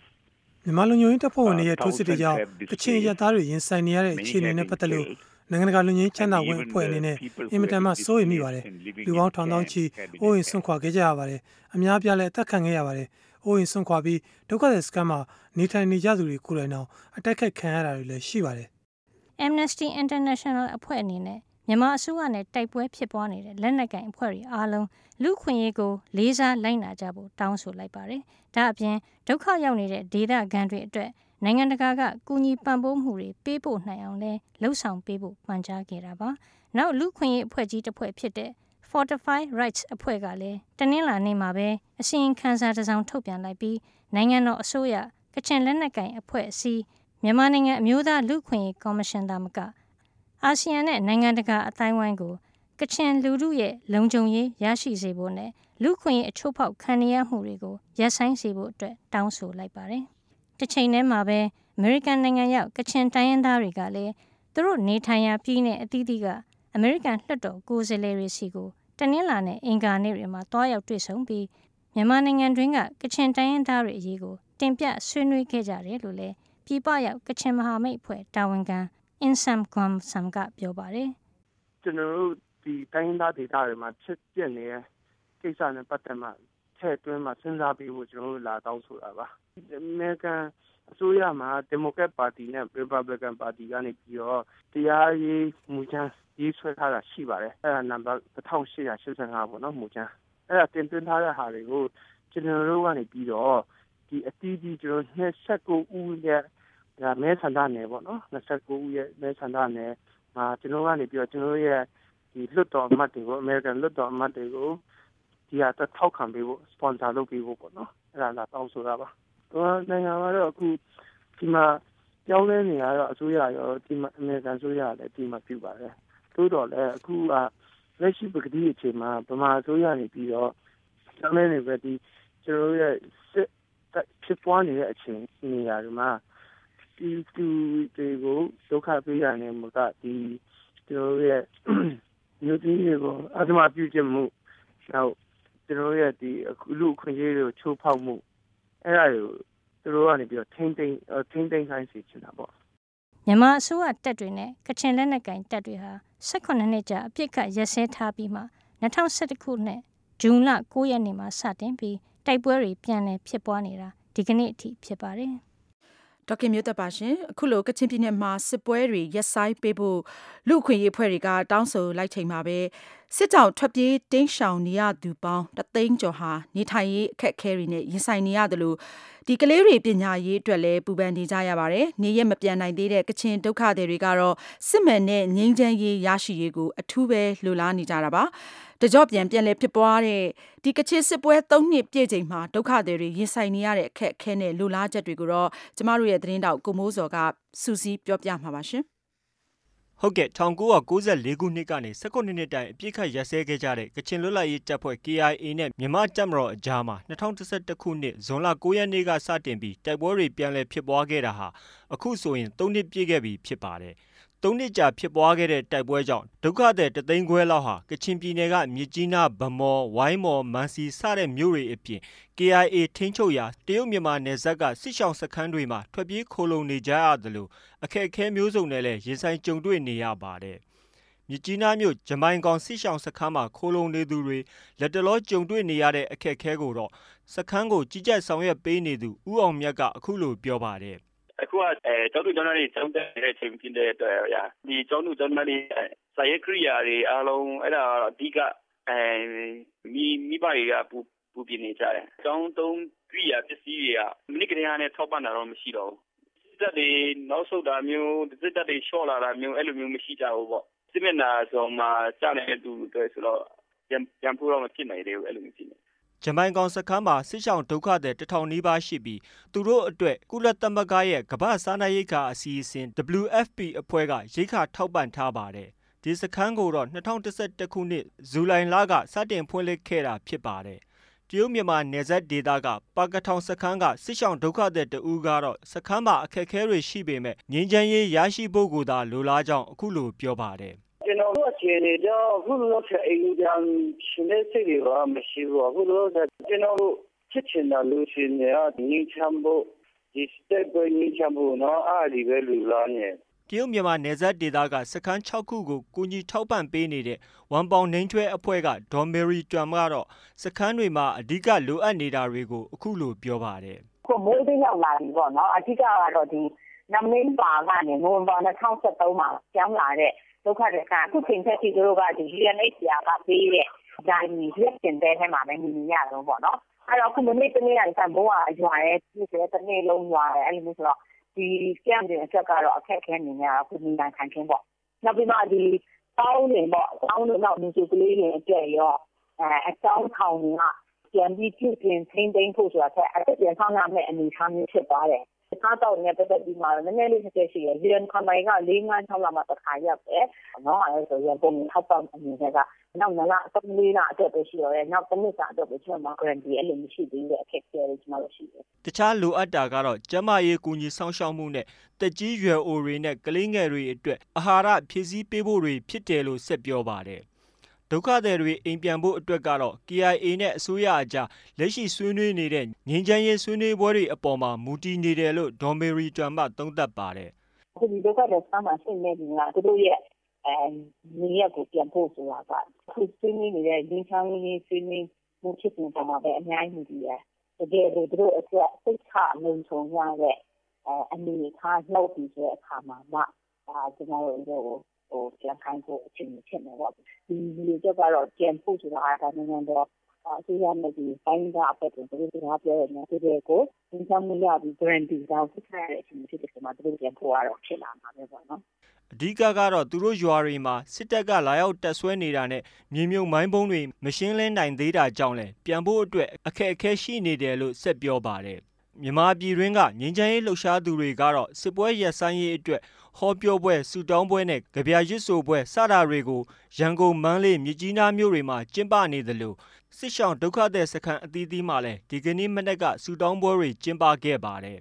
S8: မြန်မာလူမျိုးရေးတပ်ဖွဲ့ဝင်တွေရဲ့ထိုးစစ်တွေကြောင့်ကချင်ရသားတွေရင်ဆိုင်နေရတဲ့အခြေအနေနဲ့ပတ်သက်လို့နိုင်ငံတကာလူငင်းချမ်းသာဝင်အဖွဲ့အနေနဲ့အင်မတန်မှစိုးရိမ်မိပါတယ်။လူပေါင်းထောင်သောင်းချီအိုးအိမ်ဆွန့်ခွာခဲ့ကြရပါတယ်။အများပြားလည်းအသက်ခံခဲ့ရပါတယ်။အိုးအိမ်ဆွန့်ခွာပြီးဒုက္ခသည်စခန်းမှာနေထိုင်နေကြသူတွေကိုယ်တိုင်တော့အတိုက်ခိုက်ခံရတာတွေလည်းရှိပါတယ်။
S5: Amnesty International အဖွဲ့အနေနဲ့မြန်မာအစိုးရနဲ့တိုက်ပွဲဖြစ်ပွားနေတဲ့လက်နက်ကင်အဖွဲ့တွေအားလုံးလူခွင့်ရေးကိုလေးစားလိုက်နာကြဖို့တောင်းဆိုလိုက်ပါတယ်။ဒါအပြင်ဒုက္ခရောက်နေတဲ့ဒေသခံတွေအတွက်နိုင်ငံတကာကကူညီပံ့ပိုးမှုတွေပေးဖို့နိုင်အောင်လဲလှုံ့ဆော်ပေးဖို့ပန်ကြားခဲ့တာပါ။နောက်လူခွင့်ရေးအဖွဲ့ကြီးတစ်ဖွဲ့ဖြစ်တဲ့ Fortify Rights အဖွဲ့ကလည်းတနင်္လာနေ့မှာပဲအစီရင်ခံစာတစ်စောင်ထုတ်ပြန်လိုက်ပြီးနိုင်ငံတော်အစိုးရကချင်လက်နက်ကိုင်အဖွဲ့အစည်း မြန်မာနိုင်ငံအမျိုးသားလူခွင့်ရေးကော်မရှင်သားမကအာဆီယံနဲ့နိုင်ငံတကာအတိုင်းဝိုင်းကိုကချင်လူထုရဲ့လုံခြုံရေးရရှိစေဖို့နဲ့လူခွင့်ရေးအချိုးဖောက်ခံရမှုတွေကိုရပ်ဆိုင်းစေဖို့အတွက်တောင်းဆိုလိုက်ပါတယ်။တစ်ချိန်တည်းမှာပဲအမေရိကန်နိုင်ငံရောက်ကချင်တိုင်းရင်းသားတွေကလည်းသူတို့နေထိုင်ရာပြည်နယ်အသီးသီးကအမေရိကန်လွှတ်တော်ကိုယ်စားလှယ်တွေစီကိုတနင်္လာနဲ့အင်္ဂါနေ့တွေမှာတွားရောက်တွေ့ဆုံပြီးမြန်မာနိုင်ငံတွင်းကကချင်တိုင်းရင်းသားတွေအရေးကိုတင်ပြဆွေးနွေးခဲ့ကြတယ်လို့လည်း ပြည်ပရောက်ကချင်မဟာမိတ်အဖွဲ့တာဝန်ခံ Insam Guam Sam ကပြောပါတယ်။
S9: ကျွန်တော်တို့ဒီတိုင်းရင်းသားဒေသတွေမှာဖြစ်ပြနေတဲ့ကိစ္စနဲ့ပတ်သက်မှထည့်သွင်းမှစဉ်းစားပြီးဖို့ကျွန်တော်တို့လာတောင်းဆိုတာပါ။အမေရိကန်အစိုးရမှာဒီမိုကရက်ပါတီနဲ့ရီပတ်ဘလီကန်ပါတီကနေပြီးတော့တရားရေးမူချမ်းရေးဆွဲထားတာရှိပါတယ်။အဲ့ဒါနံပါတ်1885ပေါ့နော်မူချမ်း။အဲ့ဒါတင်သွင်းထားတဲ့ဟာတွေကိုကျွန်တော်တို့ကနေပြီးတော့ဒီအတီးဒီကျွန်တော်29ဦးရဲ့ ဒါမဲဆန္ဒနယ်ပေါ့နော်29ဦးရဲ့မဲဆန္ဒနယ်မှာကျွန်တော်ကနေပြီးတော့ကျွန်တော်ရဲ့ဒီလွတ်တော်အမတ်တွေကို American လွတ်တော်အမတ်တွေကိုဒီဟာတော့ထောက်ခံပေးဖို့ sponsor လုပ်ပေးဖို့ပေါ့နော်အဲ့ဒါလာတောင်းဆိုတာပါတော့နိုင်ငံကတော့အခုဒီမှာကြောင်းလဲနေရတော့အစိုးရရောဒီမှာ American အစိုးရလည်းဒီမှာပြုပါတယ်သို့တော်လည်းအခုကလက်ရှိပကတိအချိန်မှာဗမာအစိုးရနေပြီးတော့ကြောင်းလဲနေပဲဒီကျွန်တော်ရဲ့စစ်ဖြစ်ပွားနေတဲ့အချိန်နေရာတွေမှာ ပြည်သူတွေကိုဒုက္ခပေးရတဲ့မကဒီကျွန်တော်ရဲ့မြို့ကြီးတွေကိုအထမပြုခြင်းမှုနောက်ကျွန်တော်ရဲ့ဒီလူအခွင့်အရေးတွေကိုချိုးဖောက်မှုအဲ့ဒါတွေကိုသူတို့ကနေပြီးတော့ထိမ့်သိမ့်ထိမ့်သိမ့်ခိုင်းစီချင်တာပေါ့
S5: မြန်မာအစိုးရတပ်တွေနဲ့ကချင်လက်နက်ကိုင်တပ်တွေဟာ18နှစ်ကြာအပြစ်ကရက်စဲထားပြီးမှ2011ခုနှစ်ဇွန်လ9ရက်နေ့မှာစတင်ပြီးတိုက်ပွဲတွေပြန်လည်ဖြစ်ပွားနေတာဒီကနေ့အထိဖြစ်ပါတယ်
S2: ဒေါက်ခင်မျိုးသက်ပါရှင်အခုလိုကချင်ပြည်နယ်မှာစစ်ပွဲတွေရက်ဆိုင်ပေးဖို့လူခွင့်ရေးဖွဲ့တွေကတောင်းဆိုလိုက်ချိန်မှာပဲစစ်ကြောင်ထွက်ပြေးတင်းရှောင်နေရသူပေါင်းတသိန်းကျော်ဟာနေထိုင်ရေးအခက်အခဲတွေနဲ့ရင်ဆိုင်နေရတယ်လို့ဒီကလေးတွေပညာရေးအတွက်လည်းပူပန်နေကြရပါတယ်။နေရက်မပြန်နိုင်သေးတဲ့ကချင်ဒုက္ခသည်တွေကတော့စစ်မှန်တဲ့ငြိမ်းချမ်းရေးရရှိရေးကိုအထူးပဲလိုလားနေကြတာပါ။ တကြော့ပြန်ပြန်လဲဖြစ်ပွားတဲ့ဒီကချင်စစ်ပွဲ၃နှစ်ပြည့်ချိန်မှာဒုက္ခသည်တွေရင်ဆိုင်နေရတဲ့အခက်အခဲနဲ့လိုလားချက်တွေကိုတော့ကျမတို့ရဲ့သတင်းတောက်ကိုမိုးစော်ကစူးစီးပြောပြမှာပါရှင်။
S10: ဟုတ်ကဲ့1994ခုနှစ်ကနေ19နှစ်တိုင်အပြစ်ခတ်ရစဲခဲ့ကြတဲ့ကချင်လွတ်လပ်ရေးတပ်ဖွဲ့ KIA နဲ့မြန်မာတပ်မတော်အကြားမှာ2011ခုနှစ်ဇွန်လ9ရက်နေ့ကစတင်ပြီးတိုက်ပွဲတွေပြန်လည်ဖြစ်ပွားခဲ့တာဟာအခုဆိုရင်3နှစ်ပြည့်ခဲ့ပြီဖြစ်ပါတယ်။ ၃နှစ်ကြာဖြစ်ပွားခဲ့တဲ့ တိုက်ပွဲကြောင့် ဒုက္ခသည်တသိန်းခွဲလောက်ဟာ ကချင်ပြည်နယ်က မြစ်ကြီးနား ဗန်းမော်၊ဝိုင်းမော်၊မံစီ စတဲ့မြို့တွေအပြင် KIA ထိန်းချုပ်ရာ တရုတ်မြန်မာနယ်စပ်က စစ်ရှောင်စခန်းတွေမှာ ထွက်ပြေးခိုလှုံနေကြရသလို အခက်အခဲမျိုးစုံနဲ့လည်း ရင်ဆိုင်ကြုံတွေ့နေရပါတယ်။မြစ်ကြီးနားမြို့ ဂျမိုင်ကောင်စစ်ရှောင်စခန်းမှာ ခိုလှုံနေသူတွေ လတ်တလော ကြုံတွေ့နေရတဲ့ အခက်အခဲကိုတော့ စခန်းကို ကြီးကြပ်ဆောင်ရွက်ပေးနေသူ ဦးအောင်မြတ်က အခုလို ပြောပါတယ်
S11: အခုကအဲကျောင်းသူကျောင်းသားတွေကျောင်းတက်နေတဲ့အချိန်ဖြစ်တဲ့အတွက်ရာဒီကျောင်းသူကျောင်းသားတွေစာရေးကိရိယာတွေအားလုံးအဲ့ဒါအဓိကအဲမိမိဘတွေကပူပူပြနေကြတယ်။ကျောင်းသုံးကိရိယာပစ္စည်းတွေကမိနစ်ကလေးနဲ့ထောက်ပံ့တာတော့မရှိတော့ဘူး။စစ်တပ်တွေနောက်ဆုတ်တာမျိုးစစ်တပ်တွေလျှော့လာတာမျိုးအဲ့လိုမျိုးမရှိကြဘူးပေါ့။စစ်မျက်နှာဆိုမှကြားနေတဲ့သူတွေဆိုတော့ပြန်ပြန်ဖို့တော့မဖြစ်နိုင်သေးဘူးအဲ့လိုမျိုးဖြစ်နေ
S10: ဂျမိုင်ကောင်စခန်းမှာစစ်ဆောင်ဒုက္ခတဲ့တထောင်နီးပါးရှိပြီးသူတို့အတွက်ကုလသမဂ္ဂရဲ့ကမ္ဘာစားနပ်ရိက္ခာအစီအစဉ် WFP အဖွဲ့ကရိက္ခာထောက်ပံ့ထားပါတယ်။ဒီစခန်းကိုတော့2011ခုနှစ်ဇူလိုင်လကစတင်ဖွင့်လှစ်ခဲ့တာဖြစ်ပါတယ်။တရုတ်မြန်မာနယ်စပ်ဒေသကပါကထောင်စခန်းကစစ်ဆောင်ဒုက္ခတဲ့တူကတော့စခန်းမှာအခက်အခဲတွေရှိပေမဲ့ငြိမ်းချမ်းရေးရရှိဖို့ကိုသာလိုလားကြောင်းအခုလိုပြောပါတယ်
S12: ကျွန်တော်တို့အခြေအနေကြောင့်အခုလောဆယ်အိမ်ပြန်ရှင်တဲ့စိတ်တွေကမရှိဘူးအခုလောဆယ်ကျွန်တော်တို့ချစ်ချင်တာလူရှင်တွေကငြိမ်းချမ်းဖို့ဒီစတက်ကိုငြိမ်းချမ်းဖို့နော်အားဒီပဲလူလားနေ
S10: တရုတ်မြန်မာနယ်စပ်ဒေသကစခန်း6ခုကိုကူညီထောက်ပံ့ပေးနေတဲ့ဝန်ပေါင်နှင်းချွဲအဖွဲ့ကဒေါ်မေရီတွမ်ကတော့စခန်းတွေမှာအဓိကလိုအပ်နေတာတွေကိုအခုလိုပြောပါတယ်။
S13: ကိုမိုးသိရောက်လာပြီပေါ့နော်အဓိကကတော့ဒီနမင်းပါကနေနိုဝင်ဘာ2023မှာကျောင်းလာတဲ့ ဒုက္ခတွေကအခုချိန်ထက်ထိတို့ကဒီ UNHCR ကပေးတဲ့ဂျာနီရက်တင်တဲ့ထဲမှာပဲနေနေရတော့ပေါ့နော်အဲ့တော့ခုမနေ့တနေ့ကစံဘိုးကရွာရဲဒီစတဲ့နေ့လုံးရွာရဲအဲ့လိုမျိုးဆိုတော့ဒီ scam တွေအချက်ကတော့အခက်ခဲနေများအခုနေနိုင်ခံခင်းပေါ့နောက်ပြီးမှဒီတောင်းနေပေါ့တောင်းလို့နောက်ဒီကလေးတွေအတွက်ရောအဲအတောင်းထောင်ကပြန်ပြီးပြုပြင်ထိန်းသိမ်းဖို့ဆိုတာဆက်အပြန်ဆောင်ရမယ့်အနေအထားမျိုးဖြစ်သွားတယ် စားတော့နဲ့ပတ်သက်ပြီးမှနည်းနည်းလေးတစ်ချက်ရှိရယ်ဒီရန်ခမိုင်က၄၅၆လမှတစ်ခါရက်ပဲနော်အဲဆိုရင်ပုံထောက်ပံ့အနေနဲ့ကနောက်နလာအမလေးလာအတွက်ပဲရှိတော့တယ်နောက်တစ်နှစ်စာအတွက်ပဲကျွန်တော် guarantee အဲ့လိုမရှိသေးတဲ့အခက်အခဲတွေကျွန်တော်ရှိတယ်
S10: တခြားလိုအပ်တာကတော့ကျမရေးကူညီဆောင်ရှောက်မှုနဲ့တက်ကြီးရွယ်အိုတွေနဲ့ကလေးငယ်တွေအတွက်အာဟာရဖြည့်ဆည်းပေးဖို့တွေဖြစ်တယ်လို့ဆက်ပြောပါတယ် ဒုက္ခသည်တွေ အိမ်ပြန်ဖို့အတွက်ကတော့ KIA နဲ့ အစိုးရအကြား လက်ရှိဆွေးနွေးနေတဲ့ ငြိမ်းချမ်းရေးဆွေးနွေးပွဲတွေအပေါ်မှာ မူတည်နေတယ်လို့ ဒေါ်မေရီတွမ်မှသုံးသပ်ပါတယ်။
S13: အခုဒီဒုက္ခသည်ဆမ်းမှာရှိနေပြီကသူတို့ရဲ့အဲနေရက်ကို ပြန်ဖို့ဆိုတာက အခုဆွေးနွေးနေတဲ့ ငြိမ်းချမ်းရေးဆွေးနွေးမှုဖြစ်နေပေါ်မှာပဲ အများကြီး မူတည်တယ်။တကယ်လို့သူတို့အတွက် စိတ်ချလုံခြုံရတဲ့အဲအနေအထားလှုပ်ပြီးတဲ့အခါမှာမှအာကျွန်တော်တို့ဟို ပြန်ခိုင်းဖို့အချိန်ဖြစ်နေပေါ့ဒီလူတွေကတော့ပြန်ဖို့ဆိုတာကနိုင်ငံတော်အစိုးရနဲ့ဒီတိုင်းကအဖက်ကိုသူတို့ကပြောရတယ်သူတွေကိုသင်ဆောင်မှုရပြီး guarantee တောင်းဖြစ်တဲ့အချိန်ဖြစ်တဲ့မှာသူတို့ပြန်ဖို့ရတော့ဖြစ်လာမှာပဲပေါ့နော်
S10: အဓိကကတော့သူတို့ရွာတွေမှာစစ်တပ်ကလာရောက်တက်ဆွဲနေတာနဲ့မြေမြုပ်မိုင်းပုံးတွေမရှင်းလင်းနိုင်သေးတာကြောင့်လဲပြန်ဖို့အတွက်အခက်အခဲရှိနေတယ်လို့ဆက်ပြောပါတယ် မြန်မာပြည်တွင်းကငြိမ်းချမ်းရေးလှုပ်ရှားသူတွေကတော့စစ်ပွဲရပ်ဆိုင်းရေးအတွက်ဟောပြောပွဲဆူတောင်းပွဲနဲ့ကြပြရစ်ဆိုပွဲစတာတွေကိုရန်ကုန်မန်းလေးမြကြီးနားမြို့တွေမှာကျင်းပနေသလိုစစ်ရှောင်းဒုက္ခသည်စခန်းအသီးသီးမှာလည်းဒီကနေ့မနေ့ကဆူတောင်းပွဲတွေကျင်းပခဲ့ပါတယ်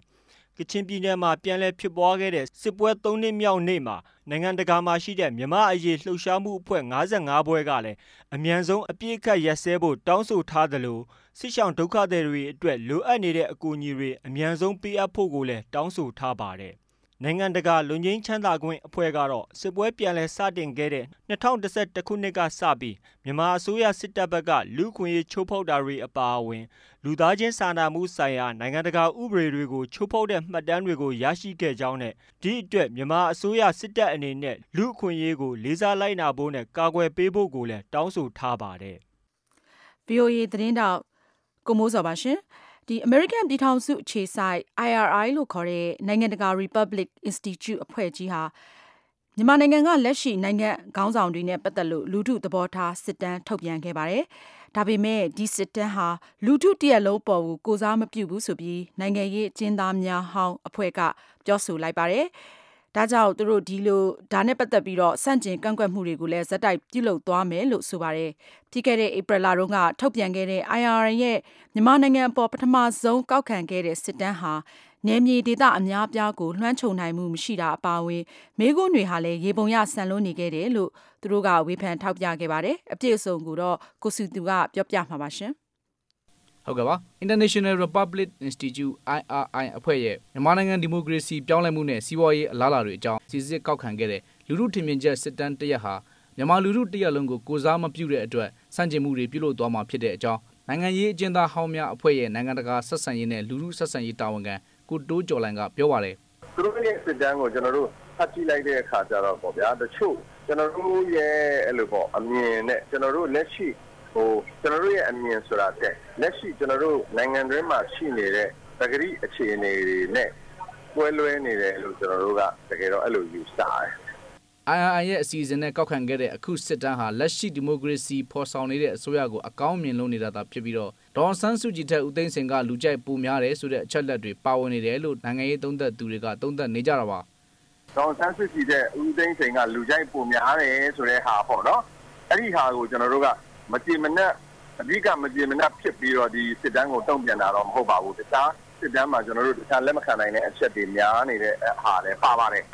S10: ကချင်ပြည်နယ်မှာပြန်လည်ဖြစ်ပွားခဲ့တဲ့စစ်ပွဲ၃နှစ်မြောက်နေ့မှာနိုင်ငံတကာမှာရှိတဲ့မြမအရေးလှုပ်ရှားမှုအဖွဲ့55ဘွဲကလည်းအ мян ဆုံးအပြည့်အခတ်ရက်စဲဖို့တောင်းဆိုထားသလို စစ်ရှောင်ဒုက္ခသည်တွေအတွက်လိုအပ်နေတဲ့အကူအညီတွေအမြန်ဆုံးပေးအပ်ဖို့ကိုလည်းတောင်းဆိုထားပါတယ်။နိုင်ငံတကာလွန်ငင်းချမ်းသာခွင့်အဖွဲ့ကတော့စစ်ပွဲပြန်လည်စတင်ခဲ့တဲ့2011ခုနှစ်ကစပြီးမြန်မာအစိုးရစစ်တပ်ဘက်ကလူခွင့်ရေးချိုးဖောက်တာတွေအပါအဝင် လူသားချင်းစာနာမှုဆိုင်ရာနိုင်ငံတကာဥပဒေတွေကိုချိုးဖောက်တဲ့မှတ်တမ်းတွေကိုရရှိခဲ့ကြောင်းနဲ့ဒီအတွက်မြန်မာအစိုးရစစ်တပ်အနေနဲ့လူခွင့်ရေးကိုလေးစားလိုက်နာဖို့နဲ့ကာကွယ်ပေးဖို့ကိုလည်းတောင်းဆိုထားပါတယ်။
S2: VOA သတင်းတောက် ကိုမိုးစောပါရှင်။ဒီ American ပြည်ထောင်စုအခြေစိုက် IRI လို့ခေါ်တဲ့နိုင်ငံတကာ Republic Institute အဖွဲ့ကြီးဟာမြန်မာနိုင်ငံကလက်ရှိနိုင်ငံခေါင်းဆောင်တွေနဲ့ပတ်သက်လို့လူထုသဘောထားစစ်တမ်းထုတ်ပြန်ခဲ့ပါတယ်။ဒါပေမဲ့ဒီစစ်တမ်းဟာလူထုတရက်လုံးပေါ်ကိုကိုစားမပြုဘူးဆိုပြီးနိုင်ငံရေးအကျဉ်းသားများဟောင်းအဖွဲ့ကပြောဆိုလိုက်ပါတယ်။ ဒါကြောင့်သူတို့ဒီလိုဒါနဲ့ပတ်သက်ပြီးတော့စန့်ကျင်ကန့်ကွက်မှုတွေကိုလည်းဇက်တိုက်ပြုလုပ်သွားမယ်လို့ဆိုပါတယ်။ပြီးခဲ့တဲ့ဧပြီလတုန်းကထုတ်ပြန်ခဲ့တဲ့ IRN ရဲ့မြန်မာနိုင်ငံအပေါ်ပထမဆုံးကောက်ခံခဲ့တဲ့စစ်တမ်းဟာနယ်မြေဒေသအများပြားကိုလွှမ်းခြုံနိုင်မှုမရှိတာအပါအဝင်မိခွန်းတွေဟာလည်းရေပုံရဆန်လွန်းနေခဲ့တယ်လို့သူတို့ကဝေဖန်ထောက်ပြခဲ့ပါတယ်။အပြည့်အစုံကိုတော့ကိုစုသူကပြောပြမှာပါရှင်။
S14: ဟုတ်ကဲ့ပါ International Republic Institute IRI အဖွဲ့ရဲ့မြန်မာနိုင်ငံဒီမိုကရေစီပြောင်းလဲမှုနဲ့စီးပွားရေးအလားအလာတွေအကြောင်းစီစစ်ကောက်ခံခဲ့တဲ့လူမှုထင်မြင်ချက်စစ်တမ်းတရက်ဟာမြန်မာလူမှုတရက်လုံးကိုကိုစားမပြုတဲ့အတွက်စန့်ကျင်မှုတွေပြုလုပ်သွားမှာဖြစ်တဲ့အကြောင်းနိုင်ငံရေးအကျဉ်းသားဟောင်းများအဖွဲ့ရဲ့နိုင်ငံတကာဆက်ဆံရေးနဲ့လူမှုဆက်ဆံရေးတာဝန်ခံကိုတိုးကျော်လိုင်ကပြောပါတယ်
S15: သူတို့ရဲ့စစ်တမ်းကိုကျွန်တော်တို့ဖတ်ကြည့်လိုက်တဲ့အခါကျတော့ပေါ့ဗျာတချို့ကျွန်တော်တို့ရဲ့အဲ့လိုပေါ့အမြင်နဲ့ကျွန်တော်တို့လက်ရှိ ဟိုကျွန်တော်တို့ရဲ့အမြင်ဆိုတာတဲ့လက်ရှိကျွန်တော်တို့နိုင်ငံတွင်းမှာရှိနေတဲ့ပဂရိအခြေအနေတွေနဲ့ကွဲလွဲနေတယ်လို့ကျွန်တော်တို့ကတကယ်တော့အဲ့လိုယူဆတယ်
S14: IRI ရဲ့အစီအစဉ်နဲ့ကောက်ခံခဲ့တဲ့အခုစစ်တမ်းဟာလက်ရှိဒီမိုကရေစီဖော်ဆောင်နေတဲ့အစိုးရကိုအကောင်းမြင်လုပ်နေတာသာဖြစ်ပြီးတော့ဒေါ်ဆန်းစုကြည်ထက်ဦးသိန်းစင်ကလူကြိုက်ပိုများတယ်ဆိုတဲ့အချက်လက်တွေပါဝင်နေတယ်လို့နိုင်ငံရေးသုံးသပ်သူတွေကသုံးသပ်နေကြတာပါ
S15: ဒေါ်ဆန်းစုကြည်တဲ့ဦးသိန်းစင်ကလူကြိုက်ပိုများတယ်ဆိုတဲ့ဟာပေါ့နော်အဲ့ဒီဟာကိုကျွန်တော်တို့က မကြည်မနှက်အဓိကမကြည်မနှက်ဖြစ်ပြီးတော့ဒီစစ်တမ်းကိုတုံ့ပြန်တာတော့မဟုတ်ပါဘူးတခြားစစ်တမ်းမှာကျွန်တော်တို့တခြားလက်မခံနိုင်တဲ့အချက်တွေများနေတဲ့ဟာလည်းပါပါတယ်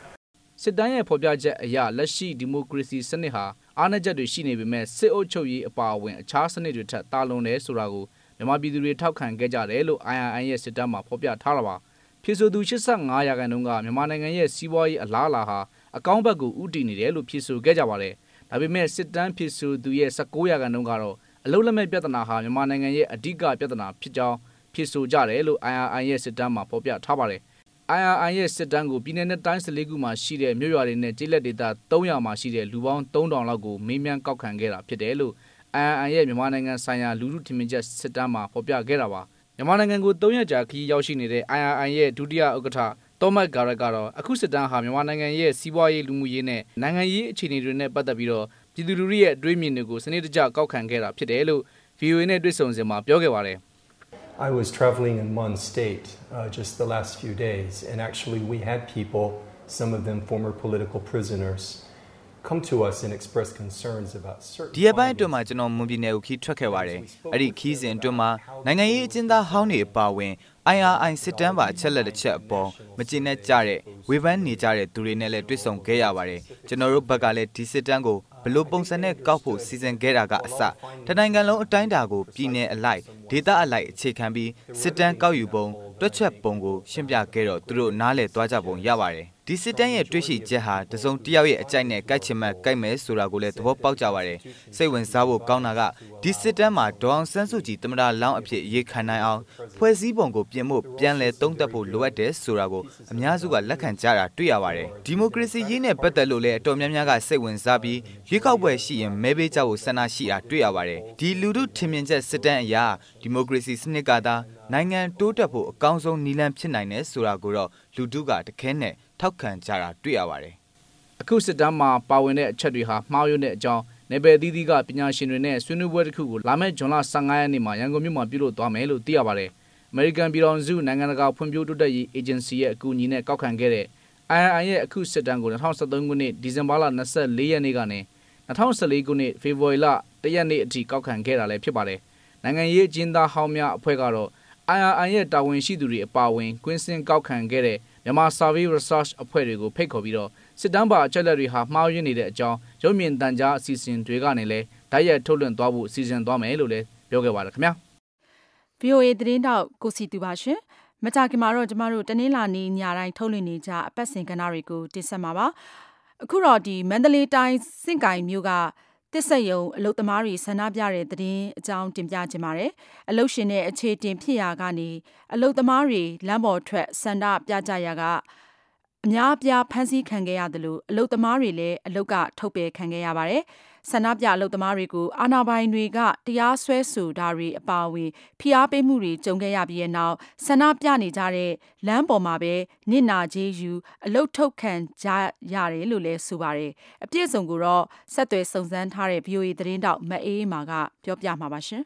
S14: စစ်တမ်းရဲ့ဖော်ပြချက်အရလက်ရှိဒီမိုကရေစီစနစ်ဟာအားနည်းချက်တွေရှိနေပေမဲ့စစ်အုပ်ချုပ်ရေးအပါအဝင်အခြားစနစ်တွေထက်တာလွန်တယ်ဆိုတာကိုမြန်မာပြည်သူတွေထောက်ခံခဲ့ကြတယ်လို့ IRI ရဲ့စစ်တမ်းမှာဖော်ပြထားတာပါဖြစ်ဆိုသူ85ရာခိုင်နှုန်းကမြန်မာနိုင်ငံရဲ့စီးပွားရေးအလားအလာဟာအကောင်းဘက်ကိုဥတည်နေတယ်လို့ဖြစ်ဆိုခဲ့ကြပါတယ် ဒါပေမဲ့စစ်တမ်းဖြစ်ဆိုသူရဲ့16ရာခိုင်နှုန်းကတော့အလုံးလက်မဲ့ပြဿနာဟာမြန်မာနိုင်ငံရဲ့အဓိကပြဿနာဖြစ်ကြောင်းဖြစ်ဆိုကြတယ်လို့ IRI ရဲ့စစ်တမ်းမှာဖော်ပြထားပါတယ် IRI ရဲ့စစ်တမ်းကိုပြည်내နဲ့တိုင်း14ခုမှာရှိတဲ့မြို့ရွာတွေနဲ့ကျေးလက်ဒေသ300မှာရှိတဲ့လူပေါင်း3000လောက်ကိုမေးမြန်းကောက်ခံခဲ့တာဖြစ်တယ်လို့ IRI ရဲ့မြန်မာနိုင်ငံဆိုင်ရာလူမှုထင်မြင်ချက်စစ်တမ်းမှာဖော်ပြခဲ့တာပါမြန်မာနိုင်ငံကို3ရက်ကြာခရီးရောက်ရှိနေတဲ့ IRI ရဲ့ဒုတိယဥက္ကဋ္ဌ တောမတ်ဂါရက်ကတော့အခုစစ်တမ်းဟာမြန်မာနိုင်ငံရဲ့စီးပွားရေးလူမှုရေးနဲ့နိုင်ငံရေးအခြေအနေတွေနဲ့ပတ်သက်ပြီးတော့ပြည်သူလူထုရဲ့အတွေးမြင်တွေကိုစနစ်တကျကောက်ခံခဲ့တာဖြစ်တယ်လို့ VOA နဲ့တွေ့ဆုံစဉ်မှာပြောခဲ့ပါတယ်
S16: I was traveling in one state uh, just the last few days, and actually, we had people, some of them former political prisoners, come to us and express concerns about certain
S17: ဒီအပိုင်းအတွင်းမှာကျွန်တော်မွန်ပြည်နယ်ကိုခီးထွက်ခဲ့ပါတယ်။အဲ့ဒီခီးစဉ်အတွင်းမှာနိုင်ငံရေးအကျဉ်းသားဟောင်းတွေအပါအဝင် IRI စစ်တမ်းပါအချက်လက်တစ်ချက်အပေါ်မကျင်နဲ့ကြတဲ့ဝေဖန်နေကြတဲ့သူတွေနဲ့လည်းတွေ့ဆုံခဲ့ရပါတယ်။ကျွန်တော်တို့ဘက်ကလည်းဒီစစ်တမ်းကိုဘလို့ပုံစံနဲ့ကောက်ဖို့စီစဉ်ခဲ့တာကအစတနိုင်ငံလုံးအတိုင်းအတာကိုပြည်내အလိုက်ဒေသအလိုက်အခြေခံပြီးစစ်တမ်းကောက်ယူပုံတွက်ချက်ပုံကိုရှင်းပြခဲ့တော့သူတို့နားလည်သွားကြပုံရပါတယ် ဒီစစ်တမ်းရဲ့တွေ့ရှိချက်ဟာတစုံတစ်ယောက်ရဲ့အကြိုက်နဲ့ကြိုက်ချင်မှကြိုက်မယ်ဆိုတာကိုလည်းသဘောပေါက်ကြပါတယ်စိတ်ဝင်စားဖို့ကောင်းတာကဒီစစ်တမ်းမှာဒေါအောင်ဆန်းစုကြည်တမဒါလောင်းအဖြစ်ရေးခံနိုင်အောင်ဖွဲ့စည်းပုံကိုပြင်ဖို့ပြန်လည်သုံးသပ်ဖို့လိုအပ်တယ်ဆိုတာကိုအများစုကလက်ခံကြတာတွေ့ရပါတယ်ဒီမိုကရေစီရေးနဲ့ပတ်သက်လို့လည်းအတော်များများကစိတ်ဝင်စားပြီးရွေးကောက်ပွဲရှိရင်မဲပေးကြဖို့ဆန္ဒရှိတာတွေ့ရပါတယ်ဒီလူထုထင်မြင်ချက်စစ်တမ်းအရဒီမိုကရေစီစနစ်ကသာနိုင်ငံတိုးတက်ဖို့အကောင်းဆုံးနည်းလမ်းဖြစ်နိုင်တယ်ဆိုတာကိုတော့လူထုကတခဲနဲ့ ထောက်ခံကြတာတွေ့ရပါတယ်
S14: အခုစစ်တမ်းမှာပါဝင်တဲ့အချက်တွေဟာမှားယွင်းတဲ့အကြောင်းနေပယ်သီးသီးကပညာရှင်တွေနဲ့ဆွေးနွေးပွဲတစ်ခုကိုလာမယ့်ဇွန်လ15ရက်နေ့မှာရန်ကုန်မြို့မှာပြုလုပ်သွားမယ်လို့သိရပါတယ်။ American ပြည်ထောင်စုနိုင်ငံတကာဖွံ့ဖြိုးတိုးတက်ရေး agency ရဲ့အကူအညီနဲ့ကောက်ခံခဲ့တဲ့ IRI ရဲ့အခုစစ်တမ်းကို2013ခုနှစ်ဒီဇင်ဘာလ24ရက်နေ့ကနေ2014ခုနှစ်ဖေဖော်ဝါရီလ1ရက်နေ့အထိကောက်ခံခဲ့တာလည်းဖြစ်ပါတယ်။နိုင်ငံရေးအကျဉ်းသားဟောင်းများအဖွဲ့ကတော့ IRI ရဲ့တာဝန်ရှိသူတွေအပါအဝင်ကွင်းစင်ကောက်ခံခဲ့တဲ့ မြန်မာ Survey Research အဖွဲ့တွေကိုဖိတ်ခေါ်ပြီးတော့စစ်တမ်းပါအချက်လက်တွေဟာမှားယွင်းနေတဲ့အကြောင်းရုပ်မြင်သံကြားအစီအစဉ်တွေကနေလည်းဓာတ်ရိုက်ထုတ်လွှင့်သွားဖို့အစီအစဉ်သွားမယ်လို့လည်းပြောခဲ့ပါတယ်ခင်ဗျာ
S2: VOA သတင်းတောက်ကိုစီတူပါရှင်မကြခင်မှာတော့ကျမတို့တနင်္လာနေ့ညတိုင်းထုတ်လွှင့်နေကြအပတ်စဉ်ကဏ္ဍတွေကိုတင်ဆက်မှာပါအခုတော့ဒီမန္တလေးတိုင်းစင့်ကိုင်မြို့က တစ်ဆက်ယုံအလုတ်သမားတွေဆန္ဒပြတဲ့သတင်းအကြောင်းတင်ပြခြင်းပါတယ်အလုတ်ရှင်တဲ့အခြေတင်ဖြစ်ရာကနေအလုတ်သမားတွေလမ်းပေါ်ထွက်ဆန္ဒပြကြရာကအများအပြားဖမ်းဆီးခံခဲ့ရတယ်လို့အလုတ်သမားတွေလည်းအလုတ်ကထုတ်ပယ်ခံခဲ့ရပါတယ် ဆန္ဒပြအလုတ်သမားတွေကိုအာဏာပိုင်တွေကတရားစွဲဆိုတာတွေအပါအဝင်ဖိအားပေးမှုတွေကြုံခဲ့ရပြီးတဲ့နောက်ဆန္ဒပြနေကြတဲ့လမ်းပေါ်မှာပဲနစ်နာကြေးယူအလုတ်ထုတ်ခံကြရတယ်လို့လည်းဆိုပါတယ်အပြည့်စုံကိုတော့ဆက်သွယ်စုံစမ်းထားတဲ့ VOA သတင်းတောက်မအေးမာကပြောပြမှာပါရှင်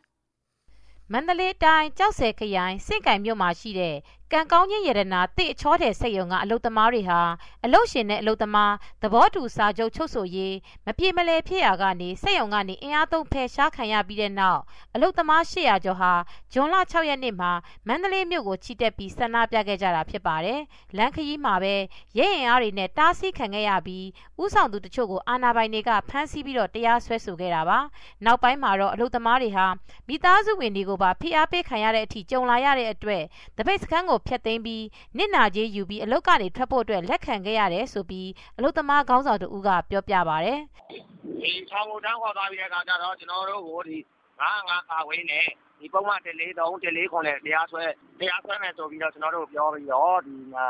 S18: မန္တလေးတိုင်းကြောက်ဆယ်ခရိုင်စင့်ကင်မြို့မှာရှိတဲ့ကံကောင်းခြင်းရတနာတိအချောတဲ့စိတ်ယုံကအလုသမားတွေဟာအလုရှင်နဲ့အလုသမားသဘောတူစာချုပ်ချုပ်ဆိုရေးမပြေမလဲဖြစ်ရာကနေစိတ်ယုံကနေအင်အားသုံးဖယ်ရှားခံရပြီးတဲ့နောက်အလုသမား800ကျော်ဟာဂျွန်လ6ရက်နေ့မှာမန္တလေးမြို့ကိုချီတက်ပြီးဆန္ဒပြခဲ့ကြတာဖြစ်ပါတယ်။လမ်းခရီးမှာပဲရဲရင်အားတွေနဲ့တားဆီးခံခဲ့ရပြီးဥဆောင်သူတချို့ကိုအာဏာပိုင်တွေကဖမ်းဆီးပြီးတော့တရားစွဲဆိုခဲ့တာပါ။နောက်ပိုင်းမှာတော့အလုသမားတွေဟာမိသားစုဝင်တွေကိုပါဖိအားပေးခံရတဲ့အထိကြုံလာရတဲ့အတွက်တပိတ်စခန်းကိုဖျက်သိမ်းပြီးနစ်နာကြေးယူပြီးအလုတ်ကနေထွက်ဖို့အတွက်လက်ခံခဲ့ရတယ်ဆိုပြီးအလုတ်သမားခေါင်းဆောင်တူကပြောပြပါတယ်
S19: ဒီထောင်ကိုတန်းခေါ်သွားပြီးတဲ့အခါကျတော့ကျွန်တော်တို့ကိုဒီ95ခါဝင်းနဲ့ဒီဒီပုံမှန်143 149နဲ့တရားစွဲတရားစွဲမယ်ဆိုပြီးတော့ကျွန်တော်တို့ပြောပြီးတော့ဒီမှာ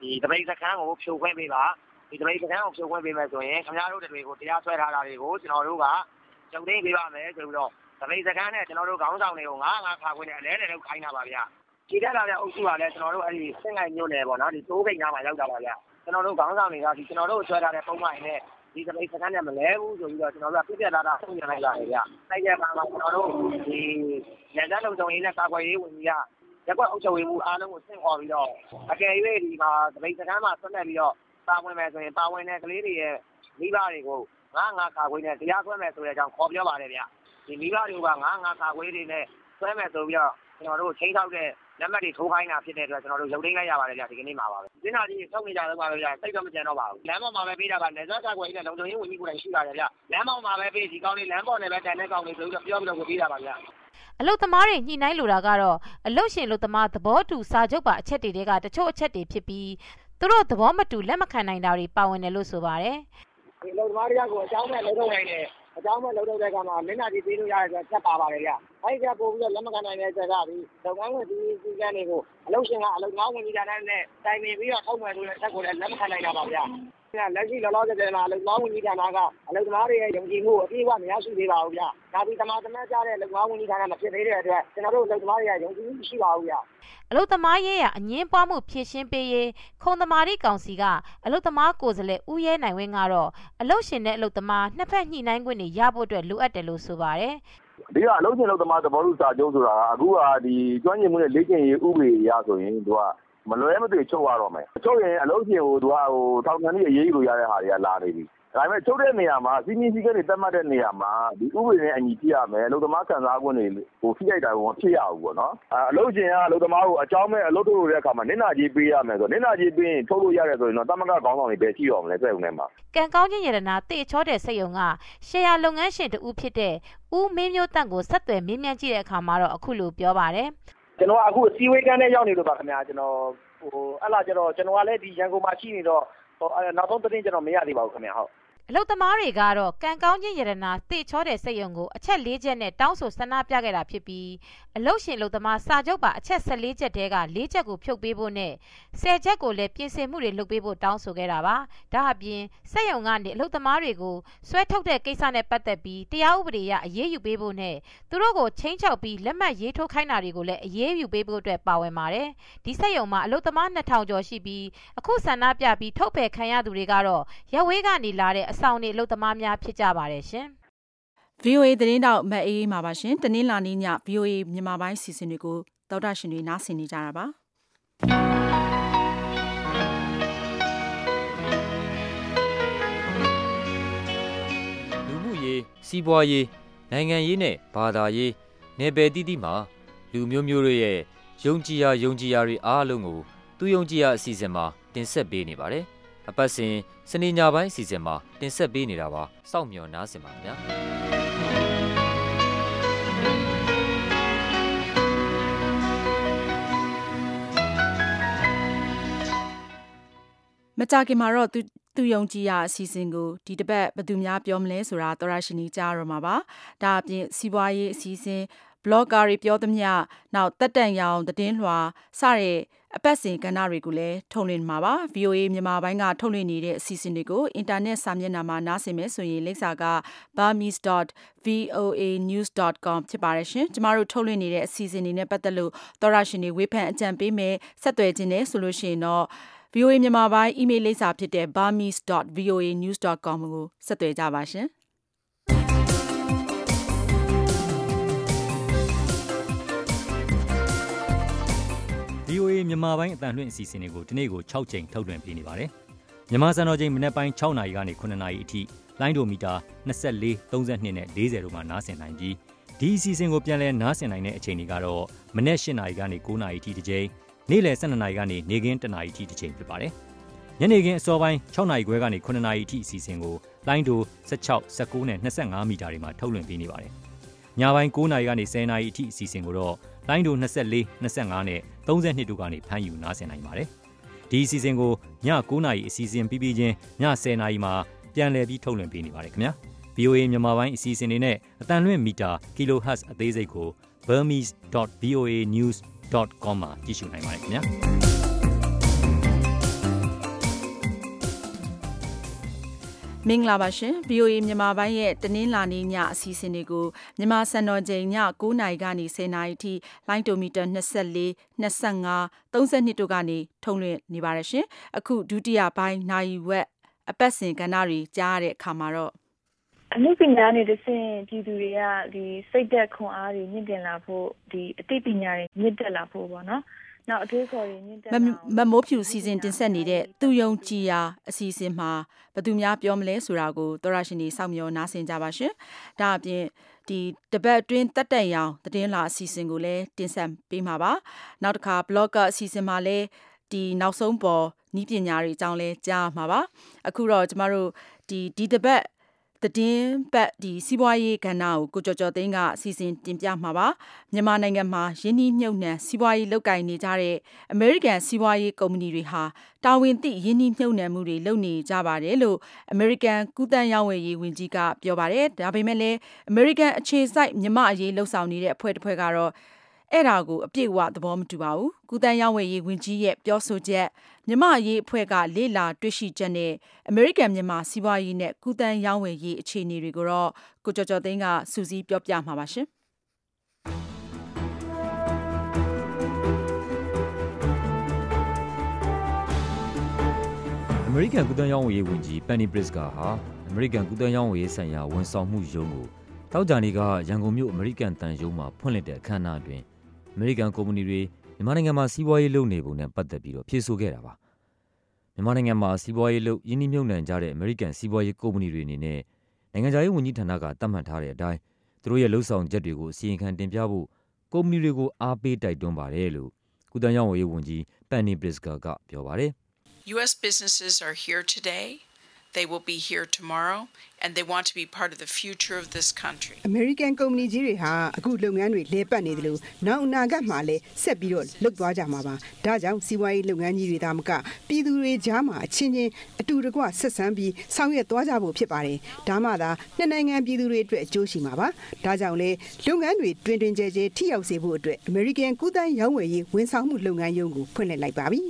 S19: ဒီတပိတ်စခန်းကိုဖြိုခွင့်ပေးပါဒီတပိတ်စခန်းကိုဖြိုခွင့်ပေးမယ်ဆိုရင်ခင်ဗျားတို့တွေကိုတရားစွဲထားတာတွေကိုကျွန်တော်တို့ကကျုံသိမ်းပေးပါမယ်ဆိုပြီးတော့တပိတ်စခန်းနဲ့ကျွန်တော်တို့ခေါင်းဆောင်တွေကိုငါးငါးခါခွင့်နဲ့အလဲလဲလောက်ခိုင်းတာပါဗျာ ခြေတက်လာတဲ့အုပ်စုကလည်းကျွန်တော်တို့အဲ့ဒီစင်ငိုင်မျိုးနယ်ပေါ့နော်ဒီတိုးခိတ်နားမှာရောက်တာပါဗျာကျွန်တော်တို့ခေါင်းဆောင်တွေကဒီကျွန်တော်တို့ဆွဲထားတဲ့ပုံမှန်နဲ့ဒီစပိတ်စကန်းနဲ့မလဲဘူးဆိုပြီးတော့ကျွန်တော်တို့ကပြပြလာတာဆုံးရလိုက်ရတယ်ဗျ။တိုက်ရမှာမှာကျွန်တော်တို့ဒီလက်သားလုံခြုံရေးနဲ့ကာကွယ်ရေးဝန်ကြီးကရက်ကွက်အုပ်ချုပ်ရေးမှုအားလုံးကိုဆင့်ခေါ်ပြီးတော့အကယ်၍ဒီမှာစပိတ်စကန်းမှာဆွတ်နေပြီးတော့ပါဝင်မယ်ဆိုရင်ပါဝင်တဲ့ကလေးတွေရဲ့မိဘတွေကိုငါငါကာကွယ်နဲ့တရားစွဲမယ်ဆိုတဲ့အကြောင်းခေါ်ပြောပါတယ်ဗျ။ဒီမိဘတွေကငါငါကာကွယ်တွေနဲ့ဆွဲမယ်ဆိုပြီးတော့ကျွန်တော်တို့ချိန်ထောက်တဲ့ လက်မှတ်တွေထိုးခိုင်းတာဖြစ်တဲ့အတွက်ကျွန်တော်တို့ရုပ်သိမ်းလိုက်ရပါတယ်ဗျဒီကနေ့မှာပါပဲ။ဒီနာကြီးထုတ်နေကြတော့ပါပဲဗျစိတ်တော့မကြံတော့ပါဘူး။လမ်းပေါ်မှာပဲပေးတာပါနေစားကာကွယ်ရေးနဲ့လုံခြုံရေးဝန်ကြီးကိုယ်တိုင်ရှိပါတယ်ဗျ။လမ်းပေါ်မှာပဲပေးဒီကောင်းလေးလမ်းပေါ်နဲ့ပဲတန်တဲ့ကောင်းလေးဆိုပြီးတော့ပြောပြီးတော့ကိုပေးတာပါဗျ။
S18: အလုတ်သမားတွေညှိနှိုင်းလိုတာကတော့အလုတ်ရှင်လုတ်သမားသဘောတူစာချုပ်ပါအချက်တွေကတချို့အချက်တွေဖြစ်ပြီးသူတို့သဘောမတူလက်မခံနိုင်တာတွေပါဝင်တယ်လို့ဆိုပါတယ်။
S19: ဒီလုတ်သမားတွေကကိုအကြောင်းမဲ့လုံထုတ်နိုင်တယ်အကြောင်းမဲ့လုံထုတ်တဲ့ကမှာမျက်နှာကြည့်ပေးလို့ရတဲ့အတွက်ချက်ပါပါတယ်ဗျ။ အဲဒီကပို့ပြီးတော့လက်မခံနိုင်တဲ့ချက်ကဒီလုပ်ငန်းဝင်ဒီစီကံတွေကိုအလုပ်ရှင်ကအလုပ်ငန်းဝင်ကြီးတာနဲ့တိုင်ပင်ပြီးတော့ထုတ်မယ်ဆိုတဲ့ချက်ကိုလည်းလက်မခံနိုင်တာပါဗျာ။လက်ရှိလောလောဆယ်မှာအလုပ်သမားဝန်ကြီးဌာနကအလုပ်သမားတွေရဲ့ယုံကြည်မှုအပြည့်အဝမရရှိသေးပါဘူးဗျ။ဒါပြီးသမာသမတ်ကြတဲ့အလုပ်သမားဝန်ကြီးဌာနမဖြစ်သေးတဲ့အတွက်ကျွန်တော်တို့အလုပ်သမားတွေကယုံကြည်မှုမရှိပါဘူးဗျ။
S18: အလုတ်သမားရေးရအငင်းပွားမှုဖြည့်ရှင်းပေးရေးခုံသမားရီကောင်စီကအလုတ်သမားကိုယ်စားလှယ်ဦးရဲနိုင်ဝင်းကတော့အလုတ်ရှင်နဲ့အလုတ်သမားနှစ်ဖက်ညှိနှိုင်းခွင့်တွေရဖို့အတွက်လိုအပ်တယ်လို့ဆိုပါတယ်
S15: ဒီကအလုံးချင်းလုံးသမားသဘောတူစာချုပ်ဆိုတာကအခုကဒီကျွမ်းကျင်မှုနဲ့လေ့ကျင့်ရေးဥပဒေအရဆိုရင်သူကမလွဲမသွေချုပ်ရတော့မယ်ချုပ်ရင်အလုံးချင်းကိုသူကဟိုထောက်ခံပြီးအရေးယူလို့ရတဲ့ဟာတွေကလာနေပြီ ဒါပေမဲ့ ချုပ်တဲ့နေရာမှာစီမင်းစည်းကမ်းတွေတတ်မှတ်တဲ့နေရာမှာဒီဥပဒေနဲ့အညီပြရမယ် အလုပ်သမား ခံစား권တွေဟိုဖိရိုက်တာကဖြစ်ရဘူးပေါ့နော် အလုပ်ရှင်က အလုပ်သမားကို အကြောင်းမဲ့ အလုပ်ထုတ်လို့တဲ့အခါမှာနင့်နာကြီးပေးရမယ်ဆိုနင့်နာကြီးပေးရင် ထုတ်လို့ရတယ်ဆိုရင်တော့တမကခေါင်းဆောင်တွေပဲရှိရောမလဲ စက်ုံထဲမှာ
S18: ကံကောင်းခြင်းရတနာတေချောတဲ့စက်ယုံက ရှယ်ယာလုပ်ငန်းရှင်တူဖြစ်တဲ့ ဦးမင်းမျိုးတန့်ကို ဆက်သွယ်မေးမြန်းကြည့်တဲ့အခါမှာတော့ အခုလိုပြောပါတယ်
S19: ကျွန်တော်အခုစီဝေးကန်းနဲ့ရောက်နေလို့ပါခင်ဗျာကျွန်တော်ဟိုအဲ့လာကျတော့ကျွန်တော်ကလည်းဒီရန်ကုန်မှာရှိနေတော့ဟိုနောက်ဆုံးသတင်း ကျွန်တော် မရသေးပါဘူးခင်ဗျာဟုတ်
S18: အလုတ်သမားတွေကတော့ကံကောင်းခြင်းယရနာတေချောတဲ့စက်ယုံကိုအချက်၄ချက်နဲ့တောင်းဆိုဆန္ဒပြခဲ့တာဖြစ်ပြီးအလုတ်ရှင်အလုတ်သမားစာချုပ်ပါအချက်၁၄ချက်တဲက၄ချက်ကိုဖြုတ်ပေးဖို့နဲ့၁၀ချက်ကိုလည်းပြင်ဆင်မှုတွေလုပ်ပေးဖို့တောင်းဆိုခဲ့တာပါဒါအပြင်စက်ယုံကနေအလုတ်သမားတွေကိုဆွဲထုတ်တဲ့ကိစ္စနဲ့ပတ်သက်ပြီးတရားဥပဒေအရအရေးယူပေးဖို့နဲ့သူတို့ကိုချင်းချောက်ပြီးလက်မှတ်ရေးထိုးခိုင်းတာတွေကိုလည်းအရေးယူပေးဖို့အတွက်ပါဝင်ပါတယ်ဒီစက်ယုံမှာအလုတ်သမား2000ကျော်ရှိပြီးအခုဆန္ဒပြပြီးထုတ်ပယ်ခံရသူတွေကတော့ရဝေးကနေလာတဲ့အဆောင်နေအလုပ်သမားများဖြစ်ကြပါတယ်ရှင်။
S2: VOA သတင်းတောက်မအေးမှာပါရှင်။တနင်္လာနေ့ည VOA မြန်မာပိုင်းစီစဉ်တွေကိုတောက်တာရှင်တွေနားဆင်နေကြတာပါ။
S3: လူမှုရေးစီးပွားရေးနိုင်ငံရေးနဲ့ဘာသာရေးနယ်ပယ်တည်တည်မှာလူမျိုးမျိုးတွေရဲ့ယုံကြည်ရာယုံကြည်ရာတွေအားလုံးကိုသူယုံကြည်ရာအစီအစဉ်မှာတင်ဆက်ပေးနေပါတယ်။ အပတ်စဉ်စနေညပိုင်းအစီအစဉ်မှာတင်ဆက်ပေးနေတာပါစောင့်မျှော်နားဆင်ပါခင်ဗျာ
S2: မကြခင်မှာတော့သူသူယုံကြည်ရာအစီအစဉ်ကိုဒီတစ်ပတ်ဘယ်သူများပြောမလဲဆိုတာသောရရှိနီကြားရမှာပါဒါအပြင်စီးပွားရေးအစီအစဉ် blogger တွေပြောသမျှနောက်တက်တန်ရောင်သတင်းလွှာစတဲ့အပတ်စဉ်ကဏ္ဍတွေကိုလည်းထုတ်လွှင့်မှာပါ VOA မြန်မာပိုင်းကထုတ်လွှင့်နေတဲ့အစီအစဉ်တွေကိုအင်တာနက်စာမျက်နှာမှာနားဆင်မယ်ဆိုရင်လိပ်စာက burmese.voanews.com ဖြစ်ပါတယ်ရှင်ကျမတို့ထုတ်လွှင့်နေတဲ့အစီအစဉ်တွေနဲ့ပတ်သက်လို့သောရရှင်တွေဝေဖန်အကြံပေးမယ်ဆက်သွယ်ခြင်းနဲ့ဆိုလို့ရှိရင်တော့ VOA မြန်မာပိုင်း email လိပ်စာဖြစ်တဲ့ burmese.voanews.com ကိုဆက်သွယ်ကြပါရှင်
S20: VOA မြန်မာပိုင်းအတန်လွှင့်အစီအစဉ်တွေကိုဒီနေ့ကို6ချိန်ထုတ်လွှင့်ပေးနေပါတယ်။မြန်မာစံတော်ချိန်မနေ့ပိုင်း6နာရီကနေ9နာရီအထိလိုင်းဒိုမီတာ24 32နဲ့40တို့မှာနားဆင်နိုင်ပြီးဒီအစီအစဉ်ကိုပြန်လည်နားဆင်နိုင်တဲ့အချိန်တွေကတော့မနေ့8နာရီကနေ9နာရီအထိတစ်ချိန်နေ့လယ်12နာရီကနေနေ့ခင်း1နာရီအထိတစ်ချိန်ဖြစ်ပါတယ်။ညနေခင်းအစောပိုင်း6နာရီခွဲကနေ9နာရီအထိအစီအစဉ်ကိုလိုင်းဒို16 19နဲ့25မီတာတွေမှာထုတ်လွှင့်ပေးနေပါတယ်။ညပိုင်း9နာရီကနေ10နာရီအထိအစီအစဉ်ကိုတော့လိုင်းဒို24 25နဲ့ 32တို့ကနေဖမ်းယူနားဆင်နိုင်ပါတယ်။ဒီအစီအစဉ်ကိုည9နာရီအစီအစဉ်ပြီးပြီးချင်းည10နာရီမှာပြန်လည်ပြီးထုတ်လွှင့်ပေးနေပါတယ်ခင်ဗျာ။ VOA မြန်မာပိုင်းအစီအစဉ်တွေနဲ့အတန်လွင့်မီတာ kHz အသေးစိတ်ကို burmese.voanews.com မှာကြည့်ရှုနိုင်ပါတယ်ခင်ဗျာ
S2: မင်္ဂလာပါရှင် VOA မြန်မာပိုင်းရဲ့တနင်္လာနေ့ညအစီအစဉ်လေးကိုမြန်မာစံတော်ချိန်ည9:00နာရီကနေ10:00နာရီထိလိုင်းတိုမီတာ24 25 32တို့ကနေထုတ်လွှင့်နေပါတယ်ရှင်အခုဒုတိယပိုင်းနိုင်ဝက်အပတ်စဉ်ကဏ္ဍတွေကြားရတဲ့အခါမှာတော့
S21: အမှုပညာနဲ့တဆင့်ပြည်သူတွေကဒီစိတ်သက်ခွန်အားတွေမြင့်တင်လာဖို့ဒီအသိပညာတွေမြင့်တက်လာဖို့ပေါ့နော် နောက်အတွေးခေါ်တွေမြင့်တက်လာ
S2: မမိုးဖြူစီစဉ်တင်ဆက်နေတဲ့သူယုံကြည်ရာအစီအစဉ်မှာဘသူများပြောမလဲဆိုတာကိုသောရရှင်တွေစောင့်မျှော်နားဆင်ကြပါရှင်ဒါအပြင်ဒီတပတ်အတွင်းတက်တက်ရောင်တည်င်းလာအစီအစဉ်ကိုလည်းတင်ဆက်ပေးမှာပါနောက်တစ်ခါ blogger အစီအစဉ်မှာလည်းဒီနောက်ဆုံးပေါ်နီးပညာတွေအကြောင်းလဲကြားမှာပါအခုတော့ကျမတို့ဒီဒီတပတ် သတင်းပတ်ဒီစီးပွားရေးကဏ္ဍကိုကိုကျော်ကျော်သိန်းကအစီအစဉ်တင်ပြမှာပါမြန်မာနိုင်ငံမှာယင်းနှိမ့်မြုပ်နှံစီးပွားရေးလုပ်ကိုင်နေကြတဲ့အမေရိကန်စီးပွားရေးကုမ္ပဏီတွေဟာတာဝန်သိယင်းနှိမ့်မြုပ်နှံမှုတွေလုပ်နေကြပါတယ်လို့အမေရိကန်ကုသန်းရောင်းဝယ်ရေးဝန်ကြီးကပြောပါတယ်ဒါပေမဲ့လည်းအမေရိကန်အခြေစိုက်မြမအရေးလှုပ်ဆောင်နေတဲ့အဖွဲ့တစ်ဖွဲ့ကတော့ အဲ့ဒါကိုအပြည့်အဝသဘောမတူပါဘူး။ကုသန်းရောင်းဝယ်ရေးဝန်ကြီးရဲ့ပြောဆိုချက်မြမရေးအဖွဲ့ကလေ့လာတွေ့ရှိချက်နဲ့အမေရိကန်မြန်မာစီးပွားရေးနဲ့ကုသန်းရောင်းဝယ်ရေးအခြေအနေတွေကိုတော့ကိုကျော်ကျော်သိန်းကစူးစီးပြောပြမှာပါရှင်။
S3: အမေရိကန်ကုသန်းရောင်းဝယ်ရေးဝန်ကြီး Penny Pritzker ဟာအမေရိကန်ကုသန်းရောင်းဝယ်ရေးဆိုင်ရာဝန်ဆောင်မှုရုံးကိုတောက်ကြနေကရန်ကုန်မြို့အမေရိကန်တန်ရုံးမှာဖွင့်လှစ်တဲ့အခမ်းအနားတွင် အမေရိကန်ကုမ္ပဏီတွေ မြန်မာနိုင်ငံမှာ စီးပွားရေးလုပ်နေပုံနဲ့ ပတ်သက်ပြီးတော့ ဖြေဆိုခဲ့တာပါ မြန်မာနိုင်ငံမှာ စီးပွားရေးလုပ် ရင်းနှီးမြှုပ်နှံကြတဲ့ အမေရိကန် စီးပွားရေးကုမ္ပဏီတွေအနေနဲ့ နိုင်ငံခြားရေးဝန်ကြီးဌာနက သတ်မှတ်ထားတဲ့အတိုင်း သူတို့ရဲ့လှုပ်ဆောင်ချက်တွေကို အစီရင်ခံတင်ပြဖို့ ကုမ္ပဏီတွေကို အားပေးတိုက်တွန်းပါတယ်လို့ကုသရေးဝန်ကြီးဝန်ကြီး Penny Pritzker ကပြောပါတယ်
S22: US businesses are here today They will be here tomorrow and they want to be part of the future of this country.
S23: American ကုမ္ပဏီကြီးတွေဟာအခုလုပ်ငန်းတွေလဲပတ်နေတယ်လို့နောက်အနာဂတ်မှာလည်းဆက်ပြီးတော့လုပ်သွားကြမှာပါ။ဒါကြောင့်စီးပွားရေးလုပ်ငန်းကြီးတွေဒါမှမကပြည်သူတွေကြားမှာအချင်းချင်းအတူတကွဆက်ဆံပြီးဆောင်ရွက်သွားကြဖို့ဖြစ်ပါတယ်။ဒါမှသာနှစ်နိုင်ငံပြည်သူတွေအတွက်အကျိုးရှိမှာပါ။ဒါကြောင့်လေလုပ်ငန်းတွေတွင်တွင်ကျယ်ကျယ်ထိရောက်စေဖို့အတွက် American ကုသရောင်းဝယ်ရေးဝန်ဆောင်မှုလုပ်ငန်းရုံးကိုဖွင့်လှစ်လိုက်ပါပြီ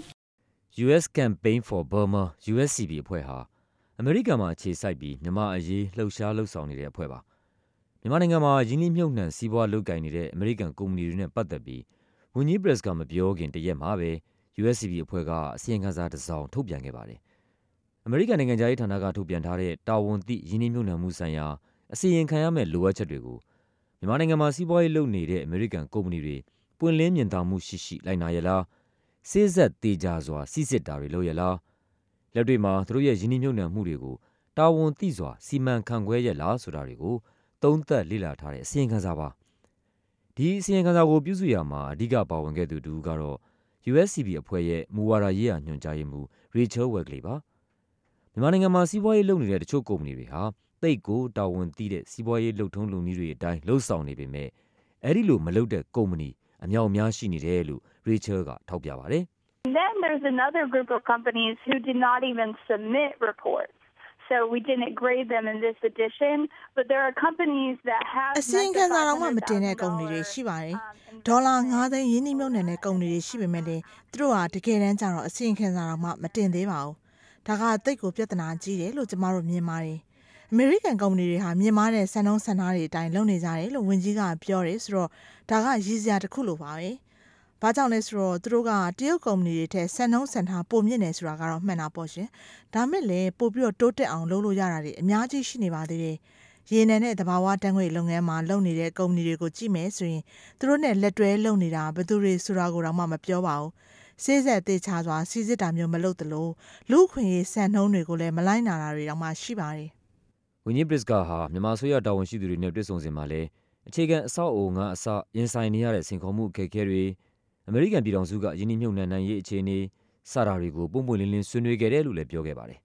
S23: ။
S3: US Campaign for Burma USCB အဖွဲ့ဟာ အမေရိကန်မှာအခြေစိုက်ပြီးမြန်မာအရေးလှုပ်ရှားလှုပ်ဆောင်နေတဲ့အဖွဲ့ပါမြန်မာနိုင်ငံမှာယင်းနှိမ့်မြုပ်နှံစီးပွားလုပ်ကိုင်နေတဲ့အမေရိကန်ကုမ္ပဏီတွေနဲ့ပတ်သက်ပြီးဝန်ကြီးပရက်စ်ကမပြောခင်တရက်မှာပဲ USCB အဖွဲ့ကအစီရင်ခံစာတစ်စောင်ထုတ်ပြန်ခဲ့ပါတယ်အမေရိကန်နိုင်ငံသားရေးဌာနကထုတ်ပြန်ထားတဲ့တာဝန်သိယင်းနှိမ့်မြုပ်နှံမှုဆိုင်ရာအစီရင်ခံရမယ့်လိုအပ်ချက်တွေကိုမြန်မာနိုင်ငံမှာစီးပွားရေးလုပ်နေတဲ့အမေရိကန်ကုမ္ပဏီတွေပွင့်လင်းမြင်သာမှုရှိရှိလိုက်နာရလားစိစက်သေးကြစွာစီစစ်တာတွေလုပ်ရလား လက်တွေ့မှာသူတို့ရဲ့ရင်းနှီးမြှုပ်နှံမှုတွေကိုတာဝန်သိစွာစီမံခန့်ခွဲရဲ့လားဆိုတာတွေကိုသုံးသပ်လေ့လာထားတဲ့အစီရင်ခံစာပါဒီအစီရင်ခံစာကိုပြုစုရမှာအဓိကပါဝင်ခဲ့သူတူကတော့ USCB အဖွဲ့ရဲ့မူဝါဒရေးရာညွှန်ကြားရေးမှူး Rachel Wegley ပါမြန်မာနိုင်ငံမှာစီးပွားရေးလုပ်နေတဲ့တချို့ကုမ္ပဏီတွေဟာတိတ်ကိုတာဝန်သိတဲ့စီးပွားရေးလုပ်ထုံးလုပ်နည်းတွေအတိုင်းလှုပ်ဆောင်နေပေမဲ့အဲ့ဒီလိုမလုပ်တဲ့ကုမ္ပဏီအများအများရှိနေတယ်လို့ Rachel ကထောက်ပြပါတယ်။
S24: Then there's another group of companies who did not even submit reports. So we didn't grade them in this edition, but there are companies that have
S25: အစီရင်ခံစာတော့မှမတင်တဲ့ကုမ္ပဏီတွေရှိပါတယ်။ဒေါ်လာ9သိန်းရင်းနှီးမြှုပ်နှံတဲ့ကုမ္ပဏီတွေရှိပေမဲ့လည်းသူတို့ဟာတကယ်တမ်းကျတော့အစီရင်ခံစာတော့မှမတင်သေးပါဘူး။ဒါကတိတ်ကိုပြဿနာကြီးတယ်လို့ကျမတို့မြင်ပါတယ်။အမေရိကန်ကုမ္ပဏီတွေဟာမြင်မာတဲ့စံနှုန်းစံသားတွေအတိုင်းလုပ်နေကြတယ်လို့ဝန်ကြီးကပြောတယ်ဆိုတော့ဒါကရည်စရာတစ်ခုလိုပါပဲ။။ ဘာကြောင့်လဲဆိုတော့သူတို့ကတရုတ်ကုမ္ပဏီတွေထက်စံနှုန်းစံထားပိုမြင့်နေဆိုတာကတော့မှန်တာပေါ့ရှင်။ဒါမဲ့လည်းပို့ပြီးတော့တိုးတက်အောင်လုပ်လို့ရတာတွေအများကြီးရှိနေပါသေးတယ်။ရေနံနဲ့တဘာဝတန်းငွေလုပ်ငန်းမှာလုပ်နေတဲ့ကုမ္ပဏီတွေကိုကြည့်မယ်ဆိုရင်သူတို့နဲ့လက်တွဲလုပ်နေတာဘယ်သူတွေဆိုတာကိုတော့မှမပြောပါဘူး။စေးဆက်သေးချစွာစီစစ်တာမျိုးမလုပ်သလိုလူခွင့်ရေးစံနှုန်းတွေကိုလည်းမလိုက်နာတာတွေတော့မှရှိပါတယ်။
S3: ဝင်းကြီးပရစ်ကာဟာမြန်မာဆိုရတာဝန်ရှိသူတွေနဲ့တွေ့ဆုံစဉ်မှာလည်းအခြေခံအဆောက်အအုံကအစရင်ဆိုင်နေရတဲ့စိန်ခေါ်မှုအခက်အခဲတွေ အမေရိကန်ပြည်ထောင်စုကယင်းနှိမ့်မြုပ်နှံနိုင်ရေး အခြေအနေ စတာတွေကိုပုံပွင့်လင်းလင်း ဆွေးနွေးခဲ့တယ်လို့လည်း ပြောခဲ့ပါတယ်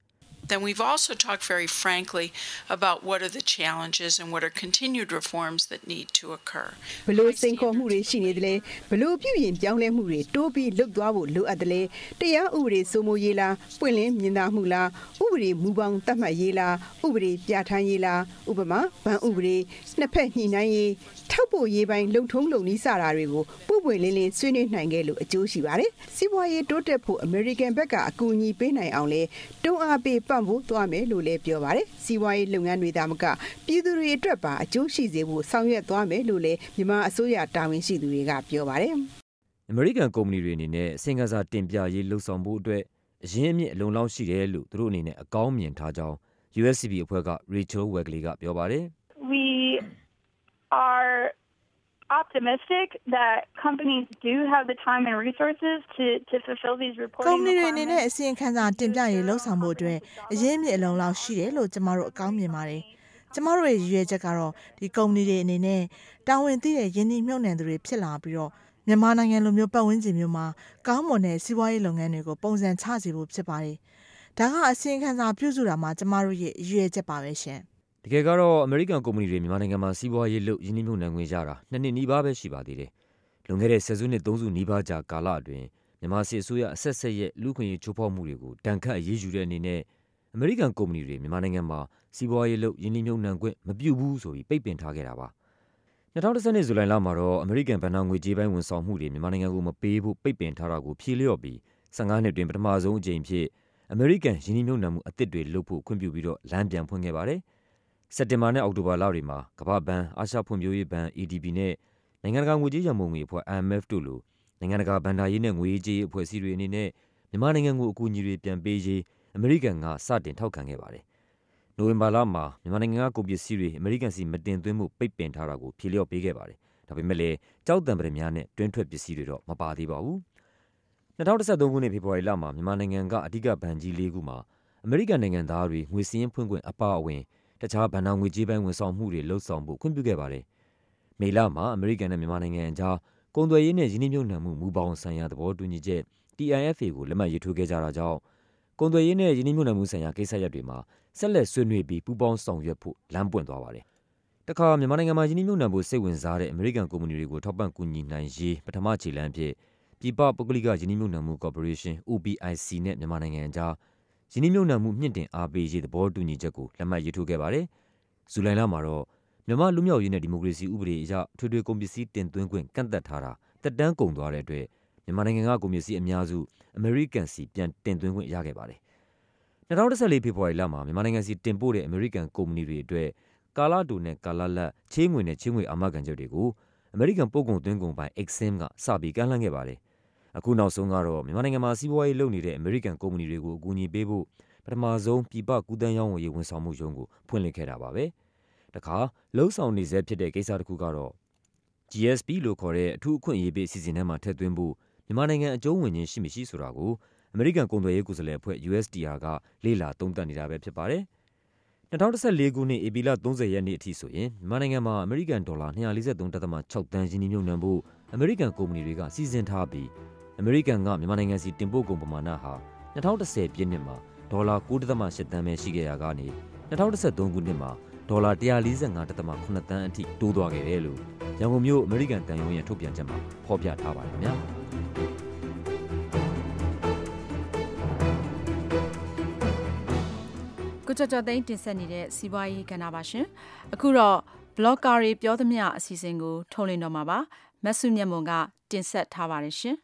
S22: then we've also talked very frankly about what are the challenges and what are continued reforms that need to occur.
S23: ဘလို့စိန်ခေါ်မှုတွေ ရှိနေတယ်လဲဘလို့ပြုရင်ပြောင်းလဲမှုတွေ တိုးပြီးလှုပ်သွားဖို့ လိုအပ်တယ်လဲ တရားဥပဒေစိုးမိုးရေးလား ပွင့်လင်းမြင်သာမှုလား ဥပဒေမူပေါင်းသတ်မှတ်ရေးလား ဥပဒေပြဋ္ဌာန်းရေးလား ဥပမာဗန်ဥပဒေ နှစ်ဖက်ညှိနှိုင်းရေးထောက်ပို့ရေးပိုင်းလုံထုံးလုံနည်းစတာတွေကိုပုပ်ပွင့်လင်းလင်းဆွေးနွေးနိုင်ခဲ့လို့အကျိုးရှိပါတယ်စီးပွားရေးတိုးတက်ဖို့အမေရိကန်ဘက်ကအကူအညီပေးနိုင်အောင်လဲတွန်းအားပေးပံ့ပိုးသွားမယ်လို့လည်းပြောပါတယ်စီးပွားရေးလုပ်ငန်းတွေသာမကပြည်သူတွေအတွက်ပါအကျိုးရှိစေဖို့ဆောင်ရွက်သွားမယ်လို့လည်းမြန်မာအစိုးရတာဝန်ရှိသူတွေကပြောပါတယ်
S3: အမေရိကန်ကုမ္ပဏီတွေအနေနဲ့အစင်ကစားတင်ပြရေးလှုပ်ဆောင်ဖို့အတွက်အရင်းအမြစ်အလုံလောက်ရှိတယ်လို့သူတို့အနေနဲ့အကောင်းမြင်ထားကြောင်း USCB အဖွဲ့က Rachel Wegley ကပြောပါတယ်
S24: We are optimistic that companies do have the time and resources to to fulfill these
S25: ကုမ္ reporting ပဏီတွေအနေနဲ့
S24: requirements.
S25: အစီရင်ခံစာတင်ပြရေးလှုပ်ဆောင်ဖို့အတွက်အရင်းအမြစ်အလုံးလောက်ရှိတယ်လို့ကျမတို့အကောင်းမြင်ပါတယ်။ကျမတို့ရဲ့ရည်ရွယ်ချက်ကတော့ဒီကုမ္ပဏီတွေအနေနဲ့တာဝန်သိတဲ့ယင်းနှိမ့်မြုပ်နှံသူတွေဖြစ်လာပြီးတော့မြန်မာနိုင်ငံလိုမျိုးပတ်ဝန်းကျင်မျိုးမှာကောင်းမွန်တဲ့စီးပွားရေးလုပ်ငန်းတွေကိုပုံစံချစေဖို့ဖြစ်ပါတယ်။ဒါကအစီရင်ခံစာပြုစုတာမှာကျမတို့ရဲ့ရည်ရွယ်ချက်ပါပဲရှင်။
S3: တကယ်ကတော့ အမေရိကန်ကုမ္ပဏီတွေ မြန်မာနိုင်ငံမှာ စီးပွားရေးလုပ် ရင်းနှီးမြှုပ်နှံခွင့်ရတာနှစ်နှစ်နီးပါးပဲ ရှိပါသေးတယ်။လွန်ခဲ့တဲ့ ဆယ်စုနှစ် သုံးစုနီးပါးကြာကာလအတွင်း မြန်မာစစ်အစိုးရအဆက်ဆက်ရဲ့ လူ့အခွင့်အရေး ချိုးဖောက်မှုတွေကိုတန်ခတ်အရေးယူတဲ့အနေနဲ့ အမေရိကန်ကုမ္ပဏီတွေ မြန်မာနိုင်ငံမှာ စီးပွားရေးလုပ် ရင်းနှီးမြှုပ်နှံခွင့် မပြုဘူးဆိုပြီး ပိတ်ပင်ထားခဲ့တာပါ။2010ဇူလိုင်လမှာတော့ အမေရိကန် ဘဏ္ဍာငွေကြေးပိုင်း ဝန်ဆောင်မှုတွေ မြန်မာနိုင်ငံကိုမပေးဖို့ ပိတ်ပင်ထားတာကို ဖြေလျော့ပြီး15နှစ်တွင်ပထမဆုံးအကြိမ်အဖြစ် အမေရိကန် ရင်းနှီးမြှုပ်နှံမှုအသစ်တွေလုပ်ဖို့ ခွင့်ပြုပြီးတော့ လမ်းပြန်ဖွင့်ခဲ့ပါတယ်။ စက်တင်ဘာနဲ့ အောက်တိုဘာလတွေမှာ ကမ္ဘာ့ဘဏ်၊အာရှဖွံ့ဖြိုးရေးဘဏ် ADB နဲ့ နိုင်ငံတကာ ငွေကြေးရန်ပုံငွေအဖွဲ့ IMF တို့လို နိုင်ငံတကာ ဘဏ္ဍာရေးနဲ့ ငွေရေးကြေးရေး အဖွဲ့အစည်းတွေအနေနဲ့ မြန်မာနိုင်ငံကို အကူအညီတွေ ပြန်ပေးရေး အမေရိကန်က စတင်ထောက်ခံခဲ့ပါတယ်။နိုဝင်ဘာလမှာ မြန်မာနိုင်ငံက ကုန်ပစ္စည်းတွေ အမေရိကန်ဆီ မတင်သွင်းဖို့ ပိတ်ပင်ထားတာကို ဖြေလျော့ပေးခဲ့ပါတယ်။ဒါပေမဲ့လည်း ကျောက်သံပတ္တမြားနဲ့ တွင်းထွက်ပစ္စည်းတွေတော့ မပါသေးပါဘူး။2013ခုနှစ် ဖေဖော်ဝါရီလမှာ မြန်မာနိုင်ငံက အဓိကဘဏ်ကြီးလေးခုမှာ အမေရိကန်နိုင်ငံသားတွေ ငွေစည်းရင်းဖွင့်ခွင့် အပါအဝင် တခြားဘဏ္ဍာငွေကြေးပိုင်းဝန်ဆောင်မှုတွေလှုပ်ဆောင်ဖို့ခွင့်ပြုခဲ့ပါတယ်။မေလမှာအမေရိကန်နဲ့မြန်မာနိုင်ငံအကြားကုန်သွယ်ရေးနဲ့ရင်းနှီးမြှုပ်နှံမှုမူဘောင်ဆိုင်ရာသဘောတူညီချက် TIFA ကိုလက်မှတ်ရေးထိုးခဲ့ကြတာကြောင့်ကုန်သွယ်ရေးနဲ့ရင်းနှီးမြှုပ်နှံမှုဆိုင်ရာကိစ္စရပ်တွေမှာဆက်လက်ဆွေးနွေးပြီးပူးပေါင်းဆောင်ရွက်ဖို့လမ်းပွင့်သွားပါတယ်။တခါမြန်မာနိုင်ငံမှာရင်းနှီးမြှုပ်နှံဖို့စိတ်ဝင်စားတဲ့အမေရိကန်ကုမ္ပဏီတွေကိုထောက်ပံ့ကူညီနိုင်ရေးပထမခြေလှမ်းအဖြစ်ပြည်ပပုဂ္ဂလိကရင်းနှီးမြှုပ်နှံမှုကော်ပိုရေးရှင်း OPIC နဲ့မြန်မာနိုင်ငံအကြား ရင်းနှီးမြှုပ်နှံမှုမြှင့်တင်အားပေးရေး သဘောတူညီချက်ကို လက်မှတ်ရေးထိုးခဲ့ပါတယ်။ဇူလိုင်လမှာတော့ မြန်မာ့လွတ်မြောက်ရေးနဲ့ ဒီမိုကရေစီဥပဒေအရ အထွေထွေကုန်ပစ္စည်းတင်သွင်းခွင့် ကန့်သတ်ထားတာ သက်တမ်းကုန်သွားတဲ့အတွက် မြန်မာနိုင်ငံက ကုန်ပစ္စည်းအများစု အမေရိကန်ဆီ ပြန်တင်သွင်းခွင့်ရခဲ့ပါတယ်။2014ဖေဖော်ဝါရီလမှာ မြန်မာနိုင်ငံဆီတင်ပို့တဲ့ အမေရိကန်ကုမ္ပဏီတွေအတွက် ကာလတိုနဲ့ ကာလလတ် ချေးငွေနဲ့ ချေးငွေအာမခံချက်တွေကို အမေရိကန် ပို့ကုန်သွင်းကုန်ပိုင်း Exim က စပြီးကမ်းလှမ်းခဲ့ပါတယ်။ အခုနောက်ဆုံးကတော့မြန်မာနိုင်ငံမှာစီးပွားရေးလုပ်နေတဲ့အမေရိကန်ကုမ္ပဏီတွေကိုအကူအညီပေးဖို့ပထမဆုံးပြည်ပကူးသန်းရောင်းဝယ်ရေးဝန်ဆောင်မှုရုံးကိုဖွင့်လှစ်ခဲ့တာပါပဲ။တခါလှုပ်ဆောင်နေဆဲဖြစ်တဲ့ကိစ္စတစ်ခုကတော့ GSP လို့ခေါ်တဲ့အထူးအခွင့်အရေးပေးအစီအစဉ်ထဲမှာထည့်သွင်းဖို့မြန်မာနိုင်ငံအကျုံးဝင်ခြင်းရှိမရှိဆိုတာကိုအမေရိကန်ကုန်သွယ်ရေးကိုယ်စားလှယ်အဖွဲ့ USTR ကလေ့လာသုံးသပ်နေတာပဲဖြစ်ပါတယ်။2014ခုနှစ်ဧပြီလ30ရက်နေ့အထိဆိုရင်မြန်မာနိုင်ငံမှာအမေရိကန်ဒေါ်လာ243.6တန်းရင်းနှီးမြှုပ်နှံဖို့အမေရိကန်ကုမ္ပဏီတွေကစီစဉ်ထားပြီး အမေရိကန်ကမြန်မာနိုင်ငံစီတင်ပို့ကုန်ပမာဏဟာ2010ပြည့်နှစ်မှာဒေါ်လာ9.8တန်းပဲရှိခဲ့ရာကနေ2013ခုနှစ်မှာဒေါ်လာ145.8တန်းအထိတိုးသွားခဲ့တယ်လို့ရန်ကုန်မြို့အမေရိကန်တန်ယုံရဲ့ထုတ်ပြန်ချက်မှာဖော်ပြထားပါတယ်ခင်ဗျာ။
S2: ကိုကျော်ကျော်သိန်းတင်ဆက်နေတဲ့စီးပွားရေးကဏ္ဍပါရှင်အခုတော့ blogger တွေပြောသမျှအစီအစဉ်ကိုထုတ်လွှင့်တော့မှာပါမဆုမြတ်မွန်ကတင်ဆက်ထားပါတယ်ရှင်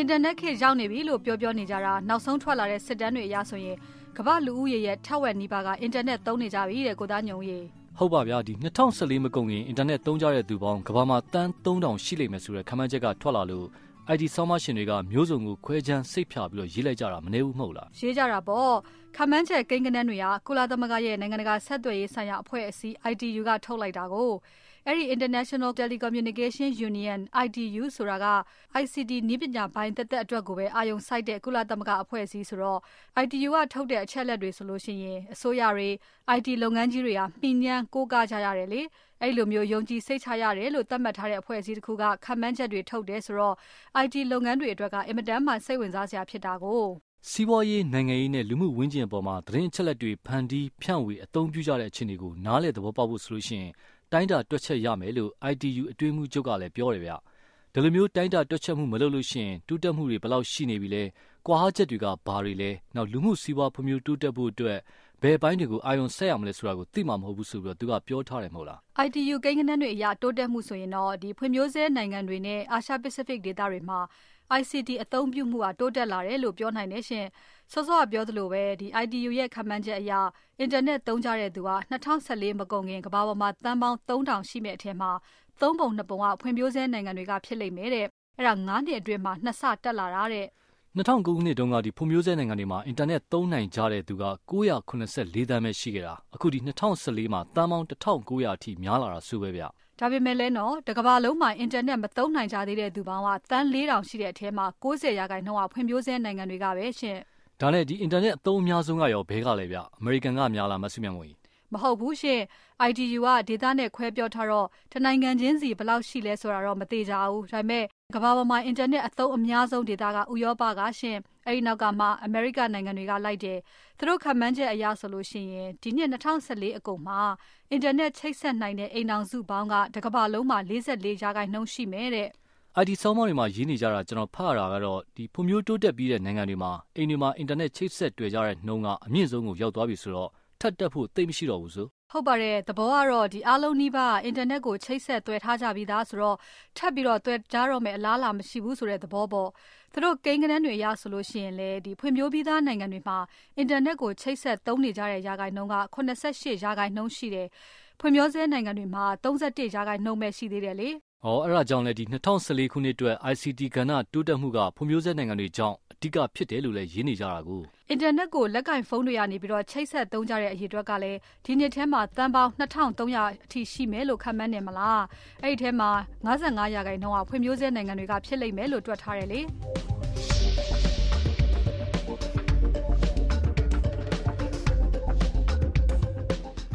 S26: အင်တာနက်ခေတ်ရောက်နေပြီလို့ပြောပြောနေကြတာနောက်ဆုံးထွက်လာတဲ့စစ်တမ်းတွေအရဆိုရင်ကမ္ဘာလူဦးရေရဲ့ထက်ဝက်နီးပါးကအင်တာနက်သုံးနေကြပြီတဲ့ကိုသားညုံရေ
S27: ဟုတ်ပါဗျာဒီ2014မကုန်ခင်အင်တာနက်သုံးကြတဲ့သူပေါင်းကမ္ဘာမှာတန်း3000ရှိလိမ့်မယ်ဆိုတဲ့ခန့်မှန်းချက်ကထွက်လာလို့ IT ဆောင်းမရှင်တွေကမျိုးစုံကိုခွဲခြမ်းစိတ်ဖြာပြီးတော့ရေးလိုက်ကြတာမနေဘူးမဟုတ်လား
S26: ရေးကြတာပေါ့ခမန်းချက်ကိန်းဂဏန်းတွေကကုလသမဂ္ဂရဲ့နိုင်ငံတကာဆက်သွယ်ရေးဆိုင်ရာအဖွဲ့အစည်း ITU ကထုတ်လိုက်တာကို အဲ့ဒီ International Telecommunication Union ITU ဆိုတာက ICT နည်းပညာပိုင်းတက်တက်အတွက်ကိုပဲအာရုံစိုက်တဲ့ကုလသမဂ္ဂအဖွဲ့အစည်းဆိုတော့ ITU ကထုတ်တဲ့အချက်လက်တွေဆိုလို့ရှိရင်အစိုးရတွေ IT လုပ်ငန်းကြီးတွေကမှီညမ်းကိုးကားကြရတယ်လေအဲ့လိုမျိုးယုံကြည်စိတ်ချရတယ်လို့သတ်မှတ်ထားတဲ့အဖွဲ့အစည်းတစ်ခုကခံမှန်းချက်တွေထုတ်တယ်ဆိုတော့ IT လုပ်ငန်းတွေအတွက်ကအင်မတန်မှစိတ်ဝင်စားစရာဖြစ်တာကို
S27: စီးပွားရေးနိုင်ငံရေးနဲ့လူမှုဝန်းကျင်အပေါ်မှာသတင်းအချက်လက်တွေဖန်တီးဖြန့်ဝေအသုံးပြုကြတဲ့အခြေအနေကိုနားလည်သဘောပေါက်ဖို့ဆိုလို့ရှိရင် တိုင်းတာတွက်ချက်ရမယ်လို့ ITU အတွင်းမှုချုပ်ကလည်း ပြောတယ်ဗျ။ဒီလိုမျိုး တိုင်းတာတွက်ချက်မှု မလုပ်လို့ရှိရင် တိုးတက်မှုတွေ ဘယ်လောက်ရှိနေပြီလဲ။ကွာဟချက်တွေက ဘာတွေလဲ။နောက်လူမှုစီးပွားဖွံ့ဖြိုးတိုးတက်ဖို့အတွက် ဘယ်ပိုင်းတွေကို အာရုံဆက်ရမလဲဆိုတာကို သိမှာမဟုတ်ဘူးဆိုပြီးတော့သူက ပြောထားတယ်မဟုတ်လား
S26: ITU ကိန်းဂဏန်းတွေအရ တိုးတက်မှုဆိုရင်တော့ဒီဖွံ့ဖြိုးဆဲနိုင်ငံတွေနဲ့ အာရှ Pacific ဒေသတွေမှာ ICT အသုံးပြုမှုဟာတိုးတက်လာတယ်လို့ ပြောနိုင်တယ်ရှင်။ စောစောကပြောသလိုပဲဒီ ITU ရဲ့ခန့်မှန်းချက်အရအင်တာနက်သုံးကြတဲ့သူဟာ2014မကုန်ခင်ကမ္ဘာပေါ်မှာတန်ပေါင်း3000ရှိမဲ့အထက်မှာသုံးပုံနှစ်ပုံကဖွံ့ဖြိုးဆဲနိုင်ငံတွေကဖြစ်လိမ့်မယ်တဲ့။အဲ့ဒါ9နှစ်အတွင်းမှာနှစ်ဆတက်လာတာတဲ့။
S27: 2009ခုနှစ်တုန်းကဒီဖွံ့ဖြိုးဆဲနိုင်ငံတွေမှာအင်တာနက်သုံးနိုင်ကြတဲ့သူက984သန်းပဲရှိခဲ့တာအခုဒီ2014မှာတန်ပေါင်း1900အထိများလာတာဆိုပဲဗျ
S26: ဒါပေမဲ့လည်းနော်တကဘာလုံးမှာအင်တာနက်မသုံးနိုင်ကြသေးတဲ့သူပေါင်းကတန်း4000ရှိတဲ့အထဲမှာ90ရာခိုင်နှုန်းကဖွံ့ဖြိုးဆဲနိုင်ငံတွေကပဲရှင်
S27: ဒါနဲ့ဒီအင်တာနက်အသုံးအများဆုံးကရောဘဲကလည်းဗျ အမေရိကန်ကများလားမဆုမြတ်မွန်ကြီး
S26: မဟုတ်ဘူးရှင် ITU က ဒေတာနဲ့ခွဲပြောထားတော့ တနိုင်ငံချင်းစီ ဘယ်လောက်ရှိလဲဆိုတာတော့ မသေးကြဘူး ဒါပေမဲ့ ကမ္ဘာပေါ်မှာ အင်တာနက်အသုံးအများဆုံးဒေတာကဥရောပကရှင်အဲဒီနောက်ကမှ အမေရိကနိုင်ငံတွေက လိုက်တယ် သူတို့ခန့်မှန်းချက်အရဆိုလို့ရှိရင် ဒီနှစ်2014အကုန်မှာ အင်တာနက်ချိတ်ဆက်နိုင်တဲ့ အိမ်အောင်စုပေါင်းက တကမ္ဘာလုံးမှာ44ရာခိုင်နှုန်းရှိမယ်တဲ့
S27: IT ဆောင်းပါးတွေမှာရေးနေကြတာကျွန်တော်ဖတ်ရတာကတော့ဒီဖွံ့ဖြိုးတိုးတက်ပြီးတဲ့နိုင်ငံတွေမှာအိမ်တွေမှာအင်တာနက်ချိတ်ဆက်တွေ့ကြတဲ့နှုန်းကအမြင့်ဆုံးကိုရောက်သွားပြီဆိုတော့ထပ်တက်ဖို့သိမရှိတော့ဘူးဆို
S26: ဟုတ်ပါတယ်သဘောကတော့ဒီအားလုံးနှိပါအင်တာနက်ကိုချိတ်ဆက်တွေ့ထားကြပြီးသားဆိုတော့ထပ်ပြီးတော့တွေ့ကြတော့မယ်အလားလာမရှိဘူးဆိုတဲ့သဘောပေါ့သူတို့ကိန်းဂဏန်းတွေအရဆိုလို့ရှိရင်လေဒီဖွံ့ဖြိုးပြီးသားနိုင်ငံတွေမှာအင်တာနက်ကိုချိတ်ဆက်သုံးနေကြတဲ့ရာဂိုင်နှုန်းက88ရာဂိုင်နှုန်းရှိတယ်ဖွံ့ဖြိုးဆဲနိုင်ငံတွေမှာ31ရာဂိုင်နှုန်းပဲရှိသေးတယ်လေ။
S27: အော်အဲ့ဒါကြောင့်လေဒီ2014ခုနှစ်အတွက် ICT ကဏ္ဍတိုးတက်မှုကဖွံ့ဖြိုးဆဲနိုင်ငံတွေကြောင့်အဓိကဖြစ်တယ်လို့လည်းရင်းနေကြတာကို
S26: အင်တာနက်ကိုလက်ကင်ဖုန်းတွေကနေပြီးတော့ချိတ်ဆက်သုံးကြတဲ့အရေးအတွက်ကလည်းဒီနှစ်ထဲမှာတန်ပေါင်း2300အထိရှိမယ်လို့ခန့်မှန်းနေမလားအဲ့ဒီထဲမှာ55ရာခိုင်နှုန်းကဖွံ့ဖြိုးဆဲနိုင်ငံတွေကဖြစ်လိမ့်မယ်လို့တွက်ထားတယ်လေ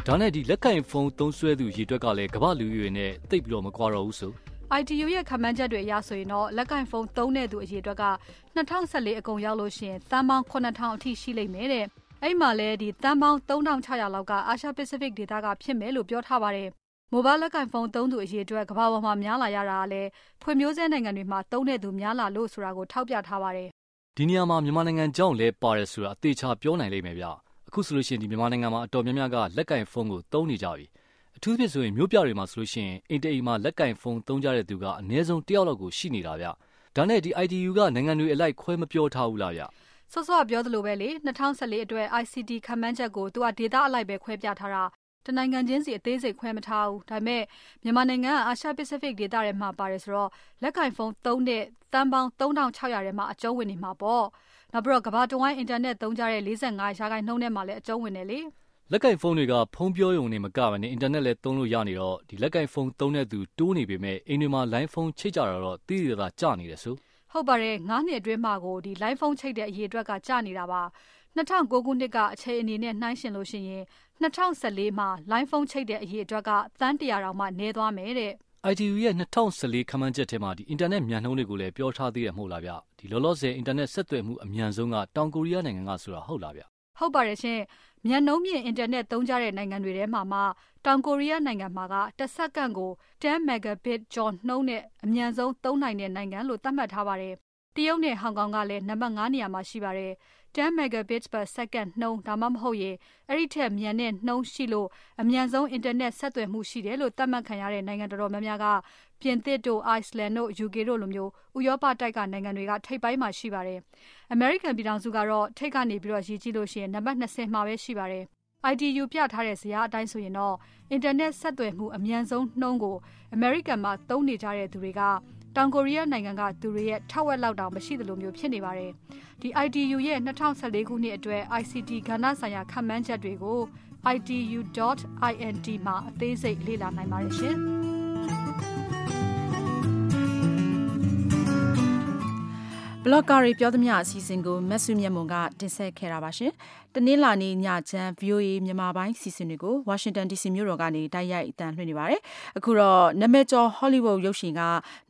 S27: ဒါနဲ့ဒီလက်ကင်ဖုန်းသုံးစွဲသူရေတွက်ကလည်းကမ္ဘာလူကြီးတွေနဲ့တိတ်ပြီးတော့မကွာတော့ဘူးဆို
S26: ITU ရဲ့ခန့်မှန်းချက်တွေအရဆိုရင်တော့လက်ကင်ဖုန်းသုံးတဲ့သူအရေအတွက်က2014အကုန်ရောက်လို့ရှိရင်တန်ပေါင်း9000အထိရှိလိမ့်မယ်တဲ့။အဲ့မှာလည်းဒီတန်ပေါင်း3600လောက်ကအာရှပစိဖိတ်ဒေသကဖြစ်မယ်လို့ပြောထားပါတယ်။မိုဘိုင်းလက်ကင်ဖုန်းသုံးသူအရေအတွက်ကမ္ဘာပေါ်မှာများလာရတာကလည်းဖွံ့ဖြိုးဆဲနိုင်ငံတွေမှာသုံးတဲ့သူများလာလို့ဆိုတာကိုထောက်ပြထားပါတယ်။
S27: ဒီနေရာမှာမြန်မာနိုင်ငံကြောင့်လည်းပါတယ်ဆိုတာအသေးချာပြောနိုင်လိမ့်မယ်ဗျ။ အခုဆိုလို့ရှိရင်ဒီမြန်မာနိုင်ငံမှာအတော်များများကလက်ကင်ဖုန်းကိုသုံးနေကြပြီ။အထူးဖြစ်ဆိုရင်မြို့ပြတွေမှာဆိုလို့ရှိရင်အိမ်တအိမ်မှာလက်ကင်ဖုန်းသုံးကြတဲ့သူကအနည်းဆုံးတယောက်လောက်ကိုရှိနေတာဗျ။ဒါနဲ့ဒီ ITU ကနိုင်ငံတွေအလိုက်ခွဲမပြောထားဘူးလားဗျ။
S26: စောစောပြောသလိုပဲလေ2014အတွက် ICT ခန့်မှန်းချက်ကိုသူကဒေတာအလိုက်ပဲခွဲပြထားတာတနိုင်ငံချင်းစီအသေးစိတ်ခွဲမထားဘူးဒါပေမဲ့မြန်မာနိုင်ငံကအာရှပစိဖိတ်ဒေသထဲမှာပါတယ်ဆိုတော့လက်ကင်ဖုန်းသုံးတဲ့တန်ပေါင်း3600ထဲမှာအကျုံးဝင်နေမှာပေါ့ နောက်ပြီးတော့ကမ္ဘာတဝိုင်းအင်တာနက်သုံးကြတဲ့45ရာခိုင်နှုန်းထဲမှာလည်းအကျုံးဝင်တယ်လေ
S27: လက်ကင်ဖုန်းတွေကဖုန်းပြောရုံနဲ့မကဘဲနဲ့အင်တာနက်လည်းသုံးလို့ရနေတော့ဒီလက်ကင်ဖုန်းသုံးတဲ့သူတိုးနေပေမဲ့အိမ်တွေမှာ line ဖုန်းချိတ်ကြတာတော့တိတိကျကျနေတယ်ဆို
S26: ဟုတ်ပါတယ်9နှစ်အတွင်းမှာကိုဒီ line ဖုန်းချိတ်တဲ့အရေးအတွက်ကကျနေတာပါ2009ခုနှစ်ကအချိန်အနေနဲ့နှိုင်းရှင်လို့ရှိရင်2014မှာ line ဖုန်းချိတ်တဲ့အရေးအတွက်ကသန်း100တောင်မှနည်းသွားမယ်တဲ့
S27: ITU ရဲ့2014ခန့်မှန်းချက်ထဲမှာဒီအင်တာနက်မြန်နှုန်းတွေကိုလည်းပြောထားသေးတယ်မဟုတ်လားဗျဒီလောလောဆယ်အင်တာနက်ဆက်သွယ်မှုအမြန်ဆုံးကတောင်ကိုရီးယားနိုင်ငံကဆိုတာဟုတ်လားဗျ
S26: ဟုတ်ပါတယ်ရှင်မြန်နှုန်းမြင့်အင်တာနက်သုံးကြတဲ့နိုင်ငံတွေထဲမှာမှတောင်ကိုရီးယားနိုင်ငံမှာကတစ်စက္ကန့်ကို10 megabit ကျော်နှုန်းနဲ့အမြန်ဆုံးသုံးနိုင်တဲ့နိုင်ငံလို့သတ်မှတ်ထားပါတယ်။တရုတ်နဲ့ဟောင်ကောင်ကလည်းနံပါတ်5နေရာမှာရှိပါတယ်။ 10 megabits per second နှုန်းဒါမှမဟုတ်ရင်အဲ့ဒီထက်မြန်တဲ့နှုန်းရှိလို့အမြန်ဆုံးအင်တာနက်ဆက်သွယ်မှုရှိတယ်လို့သတ်မှတ်ခံရတဲ့နိုင်ငံတော်တော်များများကပြင်သစ်တို့အိုက်စလန်တို့ UK တို့လိုမျိုးဥရောပတိုက်ကနိုင်ငံတွေကထိပ်ပိုင်းမှာရှိပါတယ်။ American ပြည်ထောင်စုကတော့ထိပ်ကနေပြီးတော့ရည်ကြည့်လို့ရှိရင်နံပါတ်20မှာပဲရှိပါတယ်။ ITU ပြထားတဲ့ဇယားအတိုင်းဆိုရင်တော့အင်တာနက်ဆက်သွယ်မှုအမြန်ဆုံးနှုန်းကို American မှာသုံးနေကြတဲ့သူတွေက တောင်ကိုရီးယားနိုင်ငံကသူတွေရဲ့ထက်ဝက်လောက်တောင်မရှိသလိုမျိုးဖြစ်နေပါတယ်။ဒီ ITU ရဲ့2014ခုနှစ်အတွက် ICT ကဏ္ဍဆိုင်ရာခန့်မှန်းချက်တွေကို itu.int မှာအသေးစိတ်လေ့လာနိုင်ပါတယ်ရှင်။
S2: ဘလော့ကာတွေပြောသမျှအစီအစဉ်ကိုမက်ဆုမြတ်မွန်ကတင်ဆက်ခဲ့တာပါရှင်။တနင်္လာနေ့ညချမ်း VOA မြန်မာပိုင်းစီစဉ်တွေကို Washington DC မြို့တော်ကနေတိုက်ရိုက်အတန်လွှင့်နေပါတယ်။အခုတော့နမကျော် Hollywood ရုပ်ရှင်က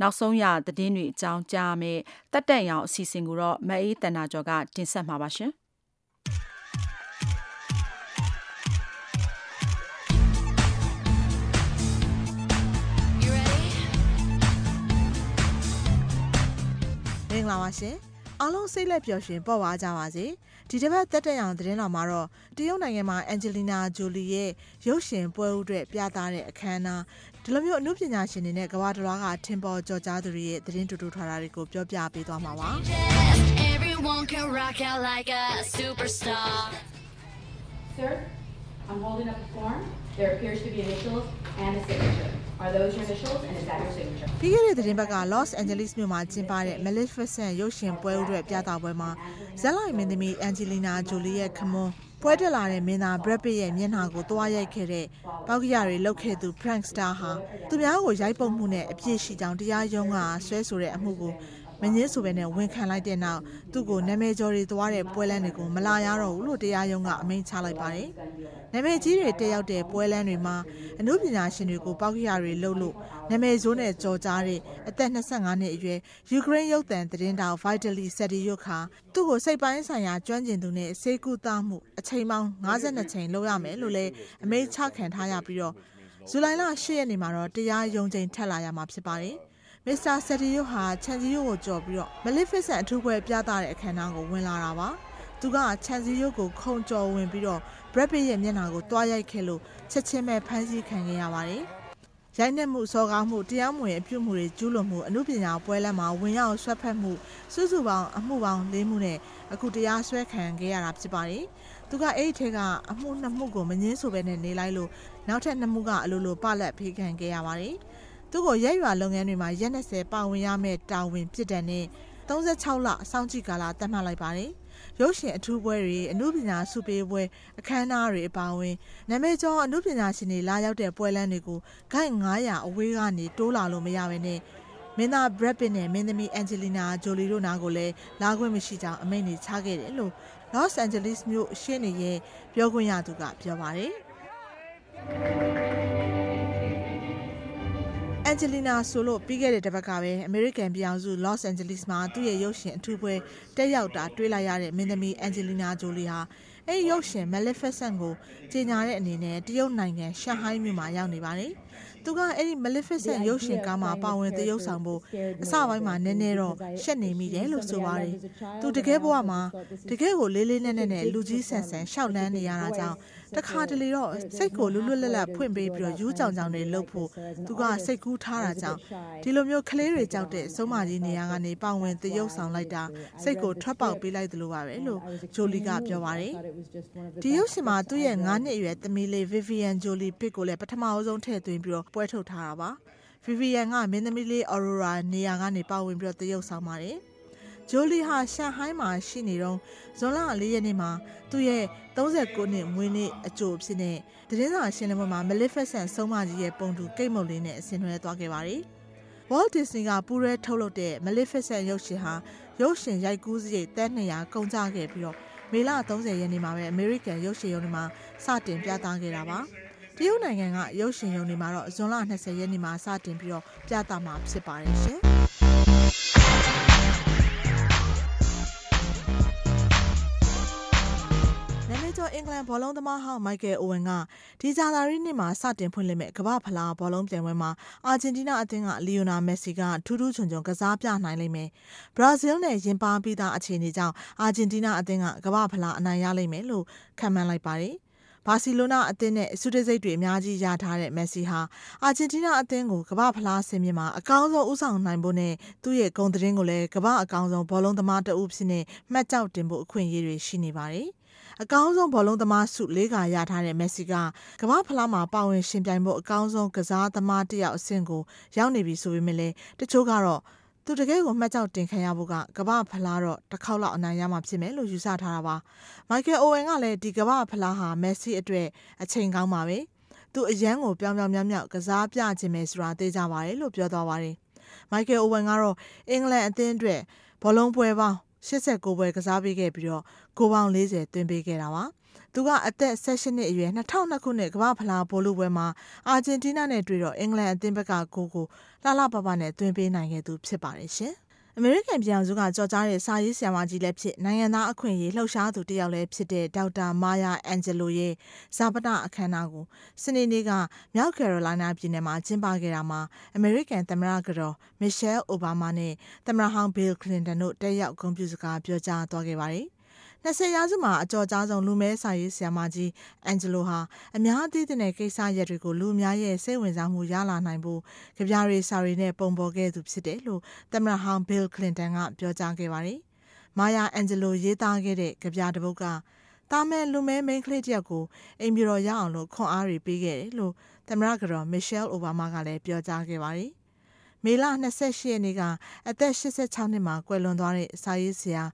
S2: နောက်ဆုံးရသတင်းတွေအကြောင်းကြားမယ်တက်တက်ရောင်အစီအစဉ်ကိုတော့မအေးတန်နာကျော်ကတင်ဆက်မှာပါရှင်။
S25: င်္ဂလာပါရှင်အားလုံးစိတ်လက်ပျော်ရွှင်ပေါ့ပါကြပါစေဒီတစ်ပတ်တက်တက်ရောင်သတင်းတော်မှာတော့တရုတ်နိုင်ငံမှာအန်ဂျလီနာဂျိုလီရဲ့ရုပ်ရှင်ပွဲဥအတွက်ပြသတဲ့အခမ်းအနားဒီလိုမျိုးအမှုပညာရှင်တွေနဲ့ကမ္ဘာတလွှားကထင်ပေါ်ကျော်ကြားသူတွေရဲ့သတင်းတူတူထွာတာတွေကိုပြောပြပေးသွားမှာပါ Everyone can rock out like a superstar Sir I'm holding up the form there appears to be initials and a signature Are those your initials and is that your signature? ပြီးခဲ့တဲ့သတင်းပတ်က Los Angeles မြို့မှာကျင်းပတဲ့ Maleficent ရုပ်ရှင်ပွဲဥတွေပြသပွဲမှာဇက်လိုက်မင်းသမီး Angelina Jolie ရဲ့ခမွန်းပွဲတက်လာတဲ့မင်းသား Brad Pitt ရဲ့မျက်နှာကိုတွားရိုက်ခဲ့တဲ့ပေါက်ကရတွေလုပ်ခဲ့သူ Prankster ဟာသူများကိုရိုက်ပုတ်မှုနဲ့အပြစ်ရှိကြောင်းတရားရုံးကဆွဲဆိုတဲ့အမှုကို မငင်းဆိုပဲနဲ့ဝန်ခံလိုက်တဲ့နောက်သူ့ကိုနာမည်ကျော်တွေသွားတဲ့ပွဲလမ်းတွေကိုမလာရတော့ဘူးလို့တရားရုံးကအမိန့်ချလိုက်ပါတယ်။နာမည်ကြီးတွေတက်ရောက်တဲ့ပွဲလမ်းတွေမှာအမှုပညာရှင်တွေကိုပောက်ခရတွေလှုပ်လို့နာမည်ဆိုးနဲ့ကြော်ကြားတဲ့အသက်25နှစ်အရွယ်ယူကရိန်းရုပ်သံသတင်းတောက် Vitally Sediuk ခါသူ့ကိုစိတ်ပိုင်းဆိုင်ရာကျွမ်းကျင်သူနဲ့စေကူတာမှုအချိန်ပေါင်း52ချိန်လုပ်ရမယ်လို့လည်းအမိန့်ချခံထားရပြီးတော့ဇူလိုင်လ10ရက်နေ့မှာတော့တရားရုံးချိန်ထက်လာရမှာဖြစ်ပါတယ်။ မစ္စတာဆက်တီယိုဟာချန်စီယိုကိုကြော်ပြီးတော့ Maleficent အထူးပွဲပြသတဲ့အခမ်းအနားကိုဝင်လာတာပါ။သူကချန်စီယိုကိုခုံကြော်ဝင်ပြီးတော့ Brad Pitt ရဲ့မျက်နှာကိုတွားရိုက်ခဲ့လို့ချက်ချင်းပဲဖမ်းဆီးခံခဲ့ရပါတယ်။ရိုက်နှက်မှုစော်ကားမှုတရားမဝင်အပြုမှုတွေကျူးလွန်မှုအမှုပညာပွဲလမ်းမှာဝင်ရောက်ဆွဲဖက်မှုစုစုပေါင်းအမှုပေါင်း၄မှုနဲ့အခုတရားစွဲခံခဲ့ရတာဖြစ်ပါတယ်။သူကအဲ့ဒီထဲကအမှုနှစ်မှုကိုမငင်းဆိုပဲနဲ့နေလိုက်လို့နောက်ထပ်နှစ်မှုကအလိုလိုပလက်ဖေးခံခဲ့ရပါတယ်။ သူ့ကိုရက်ရွာလုပ်ငန်းတွေမှာရက်20ပါဝင်ရမယ့်တာဝန်ဖြစ်တဲ့နဲ့36လအဆောင်ကြည့်ကာလတတ်မှတ်လိုက်ပါတယ်။ရုပ်ရှင်အထူးပွဲတွေအမှုပညာစုပေးပွဲအခမ်းအနားတွေအပါအဝင်နာမည်ကျော်အမှုပညာရှင်တွေလာရောက်တဲ့ပွဲလမ်းတွေကိုဂိုက်900အဝေးကနေတိုးလာလို့မရဘဲနဲ့မင်းသား Brad Pitt နဲ့မင်းသမီး Angelina Jolie တို့နားကိုလည်းလာခွင့်မရှိကြောင်းအမိန့်တွေချခဲ့တယ်လို့ Los Angeles မြို့ရှင်းနေရဲ့ပြောခွင့်ရသူကပြောပါတယ်။အ န်ဂျလီနာဆိုလို့ပြီးခဲ့တဲ့တစ်ပတ်ကပဲအမေရိကန်ပြည်အောင်စု Los Angeles မှာသူ့ရဲ့ရုပ်ရှင်အထူးပွဲတက်ရောက်တာတွေ့လိုက်ရတဲ့မင်းသမီးအန်ဂျလီနာဂျိုလီဟာအဲ့ဒီရုပ်ရှင် Maleficent ကိုကြေညာတဲ့အနေနဲ့တရုတ်နိုင်ငံရှန်ဟိုင်းမြို့မှာရောက်နေပါတယ်။သူကအဲ့ဒီ Maleficent ရုပ်ရှင်ကားမှာပါဝင်သရုပ်ဆောင်ဖို့အစပိုင်းမှာနည်းနည်းတော့ရှက်နေမိတယ်လို့ဆိုပါတယ်။သူတကယ်ဘဝမှာတကယ်ကိုလေးလေးနက်နက်နဲ့လူကြီးဆန်ဆန်ရှောက်လန်းနေရတာကြောင့် တခါတလေတော့စိတ်ကိုလွတ်လွတ်လပ်လပ်ဖွင့်ပေးပြီးတော့ယူးကြောင်ကြောင်တွေလှုပ်ဖို့သူကစိတ်ကူးထားတာကြောင့်ဒီလိုမျိုးကလေးတွေကြောက်တဲ့စုံမကြီးနေရာကနေပါဝင်သရုပ်ဆောင်လိုက်တာစိတ်ကိုထွက်ပေါက်ပေးလိုက်သလိုပါပဲလို့ဂျိုလီကပြောပါတယ်ဒီရုပ်ရှင်မှာသူ့ရဲ့9နှစ်အရွယ်သမီးလေး Vivian Jolie Pitt ကိုလည်းပထမအဆုံးထည့်သွင်းပြီးတော့ပွဲထုတ်ထားတာပါ Vivian ကမင်းသမီးလေး Aurora နေရာကနေပါဝင်ပြီးတော့သရုပ်ဆောင်ပါတယ် ဂျိုလီဟာရှန်ဟိုင်းမှာရှိနေတော့ဇွန်လ၄ရက်နေ့မှာသူ့ရဲ့39နှစ်မွေးနေ့အကြိုဖြစ်တဲ့သတင်းစာရှင်းလင်းပွဲမှာ Maleficent ဆုံးမကြီးရဲ့ပုံတူကိတ်မုတ်လေးနဲ့အဆင်နွှဲသွားခဲ့ပါတယ်။ Walt Disney ကပူးရဲထုတ်လုပ်တဲ့ Maleficent ရုပ်ရှင်ဟာရုပ်ရှင်ရိုက်ကူးစရိတ်တန်း200ကုန်ကျခဲ့ပြီးတော့မေလ30ရက်နေ့မှာပဲ American ရုပ်ရှင်ရုံတွေမှာစတင်ပြသခဲ့တာပါ။တရုတ်နိုင်ငံကရုပ်ရှင်ရုံတွေမှာတော့ဇွန်လ20ရက်နေ့မှာစတင်ပြီးတော့ပြသမှာဖြစ်ပါတယ်ရှင်။ ကျော်အင်္ဂလန်ဘောလုံးသမားဟောင်းမိုက်ကယ်အိုဝင်ကဒီဇာလာရီနှစ်မှာစတင်ဖွင့်လှစ်မဲ့ကမ္ဘာဖလားဘောလုံးပြိုင်ပွဲမှာအာဂျင်တီးနားအသင်းကလီယိုနာမက်ဆီကထူးထူးချွန်ချွန်ကစားပြနိုင်လိမ့်မယ်။ဘရာဇီးနဲ့ရင်ပါပြီးသားအခြေအနေကြောင့်အာဂျင်တီးနားအသင်းကကမ္ဘာဖလားအနိုင်ရလိမ့်မယ်လို့ခန့်မှန်းလိုက်ပါတယ်။ဘာစီလိုနာအသင်းနဲ့ဆုတစိတ်တွေအများကြီးရထားတဲ့မက်ဆီဟာအာဂျင်တီးနားအသင်းကိုကမ္ဘာဖလားဆင်မြင့်မှာအကောင်းဆုံးဦးဆောင်နိုင်ဖို့နဲ့သူ့ရဲ့ဂုဏ်သတင်းကိုလည်းကမ္ဘာအကောင်းဆုံးဘောလုံးသမားတဦးဖြစ်နေမှတ်ကြောက်တင်ဖို့အခွင့်အရေးတွေရှိနေပါတယ်။ အကောင်းဆုံးဘောလုံးသမားဆု၄ခါရထားတဲ့မက်ဆီကကမ္ဘာဖလားမှာပါဝင်ရှင်ပြိုင်ဖို့အကောင်းဆုံးကစားသမားတစ်ယောက်အဆင့်ကိုရောက်နေပြီဆိုပေမဲ့လည်းတချို့ကတော့သူတကယ်ကိုမှတ်ကြောက်တင်ခံရဖို့ကကမ္ဘာဖလားတော့တစ်ခေါက်လောက်အနိုင်ရမှာဖြစ်မယ်လို့ယူဆထားတာပါမိုက်ကယ်အိုဝင်ကလည်းဒီကမ္ဘာဖလားဟာမက်ဆီအတွက်အချိန်ကောင်းပါပဲသူအရန်ကိုပြောင်ပြောင်မြောက်မြောက်ကစားပြခြင်းပဲဆိုတာသိကြပါတယ်လို့ပြောသွားပါတယ်မိုက်ကယ်အိုဝင်ကတော့အင်္ဂလန်အသင်းအတွက်ဘောလုံးပွဲပေါင်း 89ပွဲကစားပေးခဲ့ပြီးတော့ကိုပေါင်း40သွင်းပေးခဲ့တာပါသူကအသက်16နှစ်အရွယ်2002ခုနှစ်ကမ္ဘာဖလားဘောလုံးပွဲမှာအာဂျင်တီးနားနဲ့တွေ့တော့အင်္ဂလန်အသင်းဘက်ကကိုကိုလှလှပပနဲ့သွင်းပေးနိုင်ခဲ့သူဖြစ်ပါတယ်ရှင် အမေရိကန်ပြည်အောင်စုကကြော်ကြားတဲ့စာရေးဆရာမကြီးလည်းဖြစ်နိုင်ငံသားအခွင့်အရေးလှုပ်ရှားသူတစ်ယောက်လည်းဖြစ်တဲ့ဒေါက်တာမာယာအန်ဂျလိုရဲ့ဇာပနအခမ်းအနားကိုစနေနေ့ကမြောက်ကယ်ရိုလိုင်းနာပြည်နယ်မှာကျင်းပခဲ့တာမှာအမေရိကန်သမ္မတကတော်မီရှဲအိုဘားမားနဲ့သမ္မတဟောင်းဘီလ်ကလင်တန်တို့တက်ရောက်ဂုဏ်ပြုစကားပြောကြားသွားခဲ့ပါတယ် 20ရာစုမှာအကြော်ကြားဆုံးလူမဲစာရေးဆရာမကြီးအန်ဂျလိုဟာအများသိတဲ့ကိစ္စရပ်တွေကိုလူအများရဲ့စိတ်ဝင်စားမှုရလာနိုင်ဖို့ကြပြရီစာရီနဲ့ပုံပေါ်ခဲ့သူဖြစ်တယ်လို့သမ္မတဟောင်းဘီလ်ကလင်တန်ကပြောကြားခဲ့ပါတယ်။မာယာအန်ဂျလိုရေးသားခဲ့တဲ့ကြပြတစ်ပုဒ်ကတာမဲလူမဲမိန်းကလေးတယောက်ကိုအိမ်ပြတော်ရအောင်လို့ခွန်အားတွေပေးခဲ့တယ်လို့သမ္မတကတော်မီရှဲလ်အိုဘားမားကလည်းပြောကြားခဲ့ပါတယ်။ မေလ28ရက်နေ့ကအသက်86နှစ်မှာကွယ်လွန်သွားတဲ့စာရေးဆရာ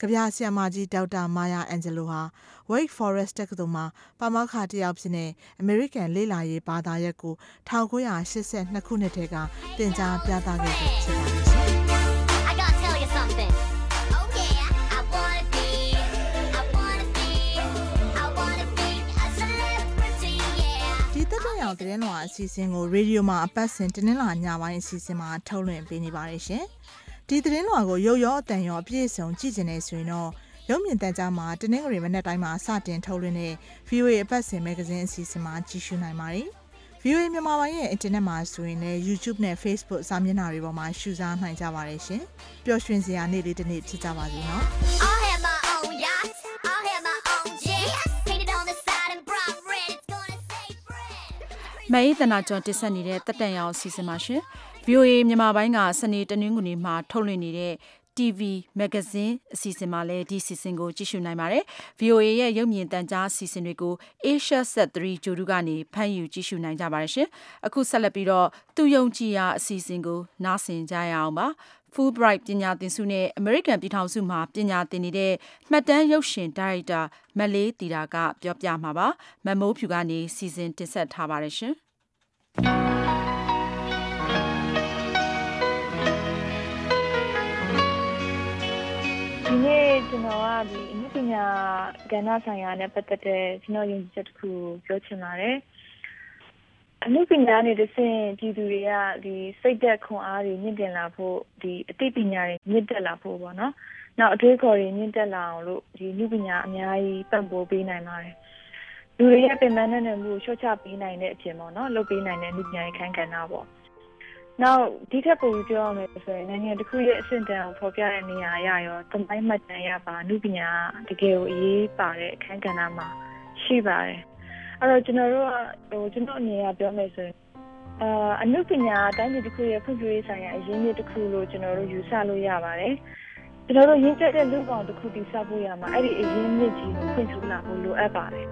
S25: ကဗျာဆရာမကြီးဒေါက်တာမာယာအန်ဂျလိုဟာ Wake Forest တက္ကသိုလ်မှာပါမောက္ခတစ်ယောက်ဖြစ်နေအမေရိကန်လေ့လာရေးဘာသာရပ်ကို1982ခုနှစ်တည်းကသင်ကြားပြသခဲ့သူဖြစ်ပါတယ် တက်တဲ့အောင်သတင်းလွှာအစီအစဉ်ကိုရေဒီယိုမှာအပတ်စဉ်တင်းလာညပိုင်းအစီအစဉ်မှာထုတ်လွှင့်ပေးနေပါတယ်ရှင်။ဒီသတင်းလွှာကိုရုပ်ရောအတန်ရောအပြည့်အစုံကြည့်ကျင်နေဆိုရင်တော့ရုပ်မြင်သံကြားမှာတနင်္ဂနွေမနက်တိုင်းမှာစတင်ထုတ်လွှင့်တဲ့ VOA အပတ်စဉ်မဂ္ဂဇင်းအစီအစဉ်မှာကြည့်ရှုနိုင်ပါတယ်။ VOA မြန်မာပိုင်းရဲ့အင်တာနက်မှာဆိုရင်လည်း YouTube နဲ့ Facebook စာမျက်နှာတွေပေါ်မှာရှုစားနိုင်ကြပါတယ်ရှင်။ပျော်ရွှင်စရာနေ့လေးတစ်နေ့ဖြစ်ကြပါစေနော်။ bread. မဲသနာကျော်တင်ဆက်နေတဲ့တက်တန်ရအောင်စီစဉ်ပါရှင်။ VOA မြန်မာပိုင်းကစနေတနင်္ဂနွေမှာထုတ်လွှင့်နေတဲ့ TV Magazine အစီအစဉ်မှာလည်းဒီအစီအစဉ်ကိုကြည့်ရှုနိုင်ပါတယ်။ VOA ရဲ့ရုပ်မြင်သံကြားအစီအစဉ်တွေကို Asia Set 3ဂျိုဒူကနေဖမ်းယူကြည့်ရှုနိုင်ကြပါတယ်ရှင်။အခုဆက်လက်ပြီးတော့သူယုံကြည်ရာအစီအစဉ်ကိုနားဆင်ကြရအောင်ပါ။ Fulbright ပညာသင်ဆုနဲ့ American ပြည်ထောင်စုမှာပညာသင်နေတဲ့မှတ်တမ်းရုပ်ရှင်ဒါရိုက်တာမလေးတီတာကပြောပြမှာပါ။မမိုးဖြူကနေစီစဉ်တင်ဆက်ထားပါတယ်ရှင်။
S21: ဒီနေ့ကျွန်တော်ကဒီအမှုပညာကဏ္ဍဆိုင်ရာနဲ့ပတ်သက်တဲ့ကျွန်တော်ယုံကြည်ချက်တစ်ခုပြောချင်ပါတယ် အမှုပညာနဲ့တဆင့်ပြည်သူတွေကဒီစိတ်သက်ခွန်အားတွေမြင့်တင်လာဖို့ဒီအသိပညာတွေမြင့်တက်လာဖို့ပေါ့နော်နောက်အတွေးခေါ်တွေမြင့်တက်လာအောင်လို့ဒီနုပညာအများကြီးပံ့ပိုးပေးနိုင်ပါတယ်လူတွေရဲ့ပင်ပန်းတဲ့မှုကိုလျှော့ချပေးနိုင်တဲ့အပြင်ပေါ့နော်လုပ်ပေးနိုင်တဲ့နုပညာရေးခန်းကဏ္ဍပေါ့နောက်ဒီထက်ပိုပြီးပြောရမယ်ဆိုရင်နိုင်ငံတစ်ခုရဲ့အဆင့်တန်းကိုဖော်ပြတဲ့နေရာအရရောတမိုင်းမှတ်တမ်းရပါနုပညာတကယ်ကိုအရေးပါတဲ့အခန်းကဏ္ဍမှာရှိပါတယ် အဲ့တော့ကျွန်တော်တို့ကဟိုကျွန်တော်အနေနဲ့ပြောမယ်ဆိုရင်အာအနုပညာတိုင်းပြည်တစ်ခုရဲ့ဖွံ့ဖြိုးရေးဆိုင်ရာအရင်းမြစ်တစ်ခုလို့ကျွန်တော်တို့ယူဆလို့ရပါတယ်ကျွန်တော်တို့ရင်းချက်တဲ့လူကောင်တစ်ခုတည်ဆောက်ဖို့ရမှာအဲ့ဒီအရင်းမြစ်ကြီးကိုဖွံ့ဖြိုးလာဖို့လိုအပ်ပါတယ်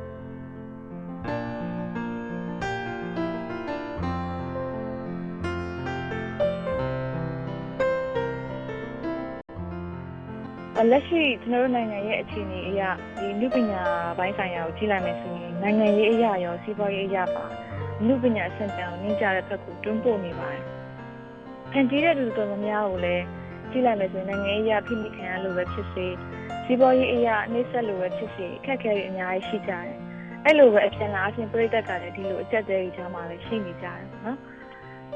S21: လက်ရှိကျွန်တော်တို့နိုင်ငံရဲ့အခြေအနေအရဒီလူပညာပိုင်းဆိုင်ရာကိုကြည့်လိုက်မယ်ဆိုရင်နိုင်ငံရေးအရာရောစီးပွားရေးအရာပါလူပညာစံတန်ကိုနှင်းကြတဲ့ဘက်ကိုတွန်းပို့နေပါတယ်။ဖန်တီးတဲ့လူတော်များများကိုလည်းကြည့်လိုက်မယ်ဆိုရင်နိုင်ငံရေးအရာဖိမိခံရလို့ပဲဖြစ်စေစီးပွားရေးအရာနှိမ့်ဆက်လို့ပဲဖြစ်စေအခက်အခဲတွေအများကြီးရှိကြတယ်။အဲ့လိုပဲအပြန်လာအပြင်ပြည်သက်ကလည်းဒီလိုအကျက်သေးတွေကြားမှာလည်းရှိနေကြတယ်နော်။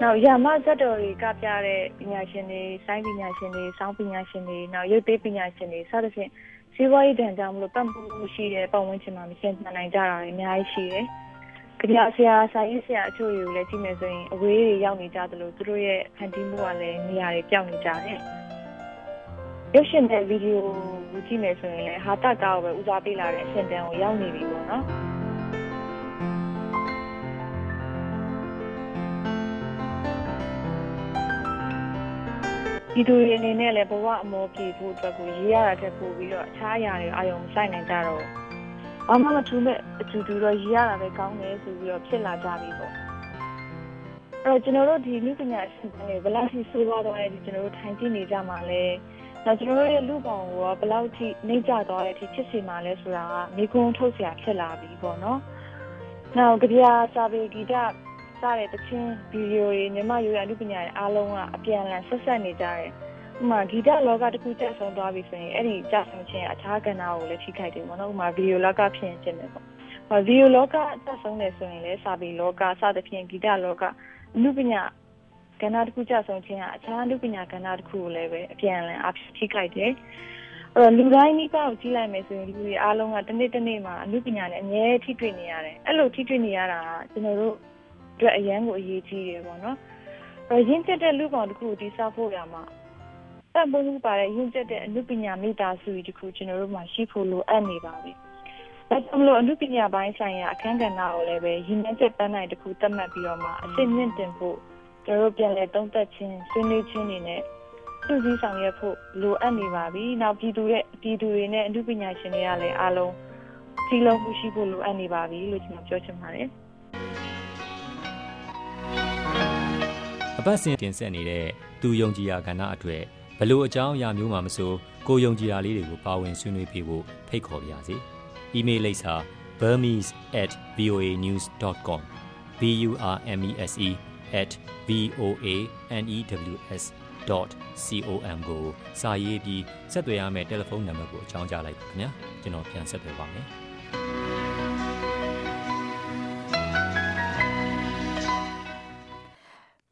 S21: နောက်ရာမဇတ်တော်တွေကပြတဲ့ပညာရှင်တွေစိုင်းပညာရှင်တွေစောင်းပညာရှင်တွေနောက်ရုပ်သေးပညာရှင်တွေစသဖြင့်စီးပွားရေးတန်ကြောင့်မလို့ပတ်မှုရှိတဲ့ပတ်ဝန်းကျင်မှာမရှင်းနိုင်ကြတာတွေအများကြီးရှိတယ်။ကြဆရာစာရေးဆရာအချို့တွေကိုလည်းကြည့်မယ်ဆိုရင်အဝေးတွေရောက်နေကြသလိုသူတို့ရဲ့ဖန်တီးမှုကလည်းနေရာတွေပြောင်းနေကြတယ်။ရုပ်ရှင်တဲ့ဗီဒီယိုကိုကြည့်မယ်ဆိုရင်လည်းဟာတကားကိုပဲဦးစားပေးလာတဲ့အဆင့်တန်းကိုရောက်နေပြီပေါ့နော်။ ပြည်သူတွေအနေနဲ့လည်းဘဝအမောပြေဖို့အတွက်ကိုရေးရတာတက်ပို့ပြီးတော့အခြားအရာတွေအာရုံစိုက်နိုင်ကြတော့ ဘာမှမထူးမဲ့အတူတူတော့ရည်ရတာပဲကောင်းတယ်ဆိုပြီးတော့ဖြစ်လာကြပြီပေါ့အဲ့တော့ကျွန်တော်တို့ဒီလူပညာရှင်တွေဘယ်လောက်ထိဆိုးသွားတယ်ဒီကျွန်တော်တို့ထိုင်ကြည့်နေကြမှာလဲနောက်ကျွန်တော်တို့ရဲ့လူပောင်ကိုဘယ်လောက်ထိနှိမ့်ကျသွားတဲ့အထိဖြစ်စီမှာလဲဆိုတာကမိကုံးထုတ်เสียဖြစ်လာပြီပေါ့နော်နောက်ကြပြစာပေဂီတ စတဲ့တချင်းဗီဒီယိုတွေမြမရိုးရလူပညာရဲ့အားလုံးကအပြန်အလှန်ဆက်ဆက်နေကြတယ်ဥမာဂီတလောကတစ်ခုကျဆုံးသွားပြီဆိုရင်အဲ့ဒီကျဆုံးခြင်းအခြားကဏ္ဍကိုလည်းထိခိုက်တယ်ပေါ့နော်ဥမာဗီဒီယိုလောကဖြစ်ရင်ဖြစ်မယ်ပေါ့ဗီဒီယိုလောကကျဆုံးတယ်ဆိုရင်လည်းစာပေလောကစသဖြင့်ဂီတလောကအမှုပညာကဏ္ဍတစ်ခုကျဆုံးခြင်းကအခြားအမှုပညာကဏ္ဍတစ်ခုကိုလည်းပဲအပြန်အလှန်အဖြစ်ထိခိုက်တယ်အဲ့တော့လူတိုင်းနိကောက်ကြည့်လိုက်မယ်ဆိုရင်လူတွေအားလုံးကတစ်နေ့တစ်နေ့မှာအမှုပညာနဲ့အမြဲထိတွေ့နေရတယ်အဲ့လိုထိတွေ့နေရတာကကျွန်တော်တို့ အတွက်အရန်ကိုအရေးကြီးတယ်ပေါ့နော်အဲ့ရင်းကျက်တဲ့လူပေါင်းတစ်ခုကိုတိစောက်ဖို့ရမှာတန်ဖိုးမှုပါတဲ့ရင်းကျက်တဲ့အမှုပညာမိသားစုကြီးတစ်ခုကျွန်တော်တို့မှာရှိဖို့လိုအပ်နေပါပြီဒါကြောင့်မလို့အမှုပညာပိုင်းဆိုင်ရာအခန်းကဏ္ဍကိုလည်းပဲရည်မှန်းချက်ပန်းနိုင်တစ်ခုသတ်မှတ်ပြီးတော့မှအစစ်မြင့်တင်ဖို့ကျွန်တော်တို့ပြန်လည်သုံးသပ်ခြင်းဆွေးနွေးခြင်းတွေနဲ့စုစည်းဆောင်ရွက်ဖို့လိုအပ်နေပါပြီ။နောက်ပြည်သူတဲ့ပြည်သူတွေနဲ့အမှုပညာရှင်တွေကလည်းအားလုံးစီလုံးမှုရှိဖို့လိုအပ်နေပါပြီလို့ကျွန်တော်ပြောချင်ပါတယ်။
S20: အပတ်စဉ်တင်ဆက်နေတဲ့သူယုံကြည်ရာကဏ္ဍအတွေ့ဘလို့အကြောင်းအရာမျိုးမှမဆိုကိုယုံကြည်ရာလေးတွေကိုပါဝင်ဆွေးနွေးပေးဖို့ဖိတ်ခေါ်ပါရစေ။ email လိပ်စာ burmese@voanews.com b u r m e s e @voanews.com ကိုစာရေးပြီးဆက်သွယ်ရမယ့်တယ်လီဖုန်းနံပါတ်ကိုအကြောင်းကြားလိုက်ပါခင်ဗျာကျွန်တော်ပြန်ဆက်သွယ်ပါမယ်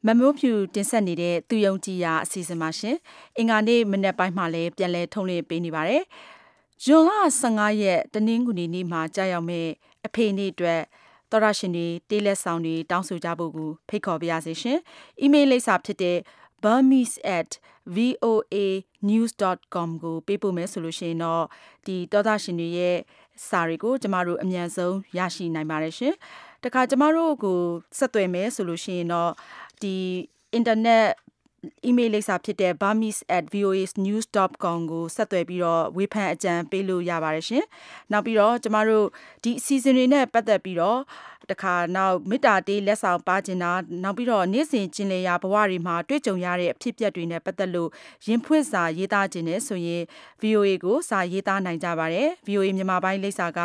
S2: မမိုးဖြူတင်ဆက်နေတဲ့သူယုံကြည်ရာအစီအစဉ်ပါရှင်အင်္ဂါနေ့မနေ့ပိုင်းမှာလည်းပြန်လည်ထုံးလင်းပေးနေပါတယ်ဇွန်လ15ရက်တနင်္ဂနွေနေ့မှာကြာရောက်မဲ့အဖေနေ့အတွက်သောရရှင်တွေတေးလက်ဆောင်တွေတောင်းဆိုကြဖို့ကိုဖိတ်ခေါ်ပါရစေရှင်။ email လိပ်စာဖြစ်တဲ့ burmese@voanews.com ကိုပေးပို့မယ်ဆိုလို့ရှိရင်တော့ဒီသောရရှင်တွေရဲ့စာတွေကိုကျမတို့အမြန်ဆုံးရရှိနိုင်ပါတယ်ရှင်။တခါကျမတို့ကိုဆက်သွယ်မယ်ဆိုလို့ရှိရင်တော့ ဒီ internet email လိပ်စာဖြစ်တဲ့ burmese@voanews.com ကိုဆက်သွယ်ပြီးတော့ဝေဖန်အကြံပေးလို့ရပါတယ်ရှင်။နောက်ပြီးတော့ကျမတို့ဒီအစီအစဉ်တွေနဲ့ပတ်သက်ပြီးတော့တခါနောက်မေတ္တာတေးလက်ဆောင်ပါခြင်းတာနောက်ပြီးတော့နေ့စဉ်ကျင်လည်ရာဘဝတွေမှာတွေ့ကြုံရတဲ့အဖြစ်အပျက်တွေနဲ့ပတ်သက်လို့ရင်ဖွင့်စာရေးသားခြင်းနဲ့ဆိုရင် VOA ကိုစာရေးသားနိုင်ကြပါတယ်။ VOA မြန်မာပိုင်းလိပ်စာက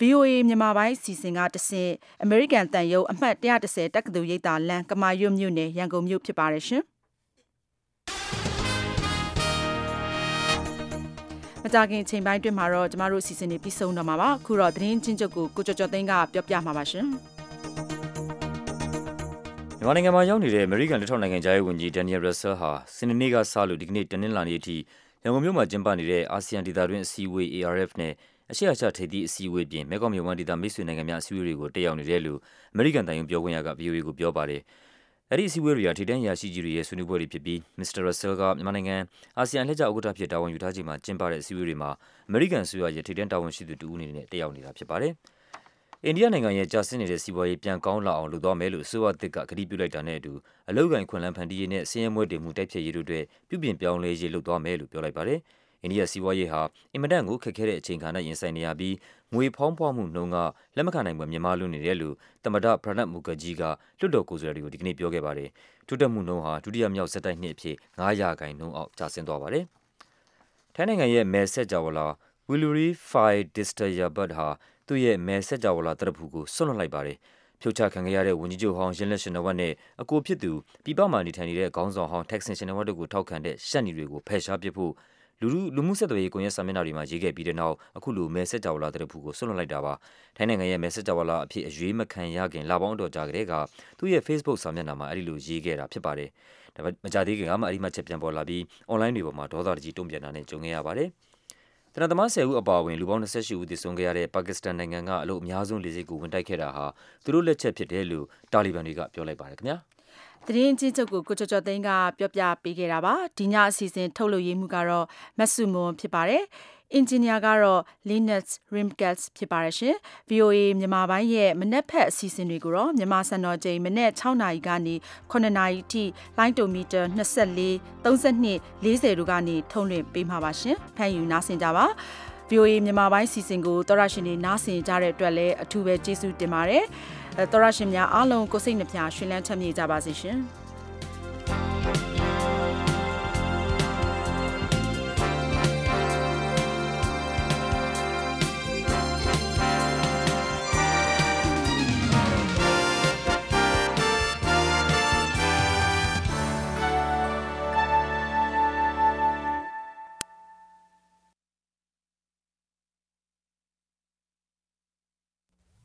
S2: VOA မြန်မာပိုင်းစီစဉ်ကတဆင့် American တန်ယုံအမှတ်130တက္ကသိုလ်ရိပ်သာလမ်းကမာရွတ်မြို့နယ်ရန်ကုန်မြို့ဖြစ်ပါတယ်ရှင်။မကြခင်ချိန်ပိုင်းတွင်မှာတော့ကျမတို့အစီအစဉ်တွေပြီးဆုံးတော့မှာပါခုတော့သတင်းချင်းချုပ်ကိုကိုကျော်ကျော်သိန်းကပြောပြမှာပါရှင်
S3: မြန်မာနိုင်ငံမှာရောက်နေတဲ့ American လက်ထောက်နိုင်ငံသားရေးဝန်ကြီး Daniel Russell ဟာစနေနေ့ကစလို့ဒီကနေ့တနင်္လာနေ့အထိရန်ကုန်မြို့မှာကျင်းပနေတဲ့အာဆီယံဒေသတွင်းအစည်းအဝေး ARF နဲ့ အရှေ့အာရှထိပ်သီးအစည်းအဝေးပြင်မဲကောက်မြို့ဝမ်ဒေသမိတ်ဆွေနိုင်ငံများအစည်းအဝေးတွေကိုတက်ရောက်နေတယ်လို့ American တန်ယုံပြောခွင့်ရက VOA ကိုပြောပါတယ်။အဲဒီအစည်းအဝေးတွေဟာထိပ်တန်းအရာရှိကြီးတွေရဲ့ဆွေးနွေးပွဲတွေဖြစ်ပြီးမစ္စတာရက်ဆဲလ်ကမြန်မာနိုင်ငံအာဆီယံအလှည့်ကျဥက္ကဋ္ဌအဖြစ်တာဝန်ယူထားချိန်မှာကျင်းပတဲ့အစည်းအဝေးတွေမှာအမေရိကန်အစိုးရရဲ့ထိပ်တန်းတာဝန်ရှိသူတဦးအနေနဲ့တက်ရောက်နေတာဖြစ်ပါတယ်။အိန္ဒိယနိုင်ငံရဲ့ကျဆင်းနေတဲ့စီးပွားရေးပြန်ကောင်းလာအောင်လုပ်သွားမယ်လို့အစိုးရသစ်ကကတိပြုလိုက်တာနဲ့အတူအလုပ်အကိုင်အခွင့်အလမ်းဖန်တီးရေးနဲ့ဆင်းရဲမွဲတေမှုတိုက်ဖျက်ရေးတို့အတွက်ပြုပြင်ပြောင်းလဲရေးလုပ်သွားမယ်လို့ပြောလိုက်ပါတယ်။ အိန္ဒိယစီးပွားရေးဟာအင်မတန်ကိုခက်ခဲတဲ့အချိန်အခါနဲ့ရင်ဆိုင်နေရပြီးငွေဖောင်းပွမှုနှုန်းကလက်မခံနိုင်ဖွယ်မြင့်မားလွန်းနေတယ်လို့သမ္မတ Pranab Mukherjee ကလွှတ်တော်ကိုယ်စားလှယ်တွေကိုဒီကနေ့ပြောခဲ့ပါတယ်။တိုးတက်မှုနှုန်းဟာဒုတိယမြောက်ဆက်တိုက်နှစ်အဖြစ်9ရာခိုင်နှုန်းအောက်ကျဆင်းသွားပါတယ်။ထိုင်းနိုင်ငံရဲ့မဲဆက်ကြဝလာ Willuri Phai Disthayabut ဟာသူ့ရဲ့မဲဆက်ကြဝလာတရဖူကိုဆွတ်လွတ်လိုက်ပါတယ်။ဖြုတ်ချခံခဲ့ရတဲ့ဝန်ကြီးချုပ်ဟောင်းရင်လက်ရှင်နဝတ်နဲ့အကိုဖြစ်သူပြည်ပမှာနေထိုင်နေတဲ့ခေါင်းဆောင်ဟောင်းတက်ဆင်ရှင်နဝတ်တို့ကိုထောက်ခံတဲ့ရှက်နီတွေကိုဖယ်ရှားပစ်ဖို့ လူလူလူမှုဆက်သွယ်ရေးကွန်ရက်စာမျက်နှာတွေမှာရေးခဲ့ပြီးတဲ့နောက်အခုလိုမဲဆက်ကြဝလာတဲ့ဖူကိုဆွလွတ်လိုက်တာပါထိုင်းနိုင်ငံရဲ့မဲဆက်ကြဝလာအဖြစ်အရေးမခံရခင်လပေါင်းတော်ကြာကလေးကသူ့ရဲ့ Facebook စာမျက်နှာမှာအဲဒီလိုရေးခဲ့တာဖြစ်ပါတယ်ဒါပေမဲ့မကြသေးခင်ကမှအဲဒီမှချက်ပြန်ပေါ်လာပြီး online တွေပေါ်မှာဒေါသတကြီးတုံ့ပြန်တာနဲ့ကြုံခဲ့ရပါတယ်တနသမား10ဦးအပါအဝင်လူပေါင်း28ဦးသေဆုံးခဲ့ရတဲ့ပါကစ္စတန်နိုင်ငံကအလို့အများဆုံးလေဆိပ်ကိုဝင်တိုက်ခဲ့တာဟာသူတို့လက်ချက်ဖြစ်တယ်လို့တာလီဘန်တွေကပြောလိုက်ပါတယ်ခင်ဗျာ
S2: သတင်းချင်းချုပ်ကိုကိုကျော်ကျော်သိန်းကပြောပြပေးခဲ့တာပါဒီညအစီအစဉ်ထုတ်လုပ်ရေးမှုကတော့မဆုမွန်ဖြစ်ပါတယ်အင်ဂျင်နီယာကတော့ Linux Rimkels ဖြစ်ပါတယ်ရှင် VOA မြန်မာပိုင်းရဲ့မနေ့ဖက်အစီအစဉ်တွေကိုတော့မြန်မာစံတော်ချိန်မနေ့6နာရီကနေ9နာရီထိလိုင်းတိုမီတာ24 32 40တို့ကနေထုံးလွှင့်ပေးမှာပါရှင်ဖန်ယူနားဆင်ကြပါ VOA မြန်မာပိုင်းစီစဉ်ကိုသောရရှင်တွေနားဆင်ကြတဲ့အတွက်လည်းအထူးပဲကျေးဇူးတင်ပါတယ် သောရရှင်များအားလုံးကိုစိတ်နှပြရှင်လန်းချမ်းမြေ့ကြပါစေရှင်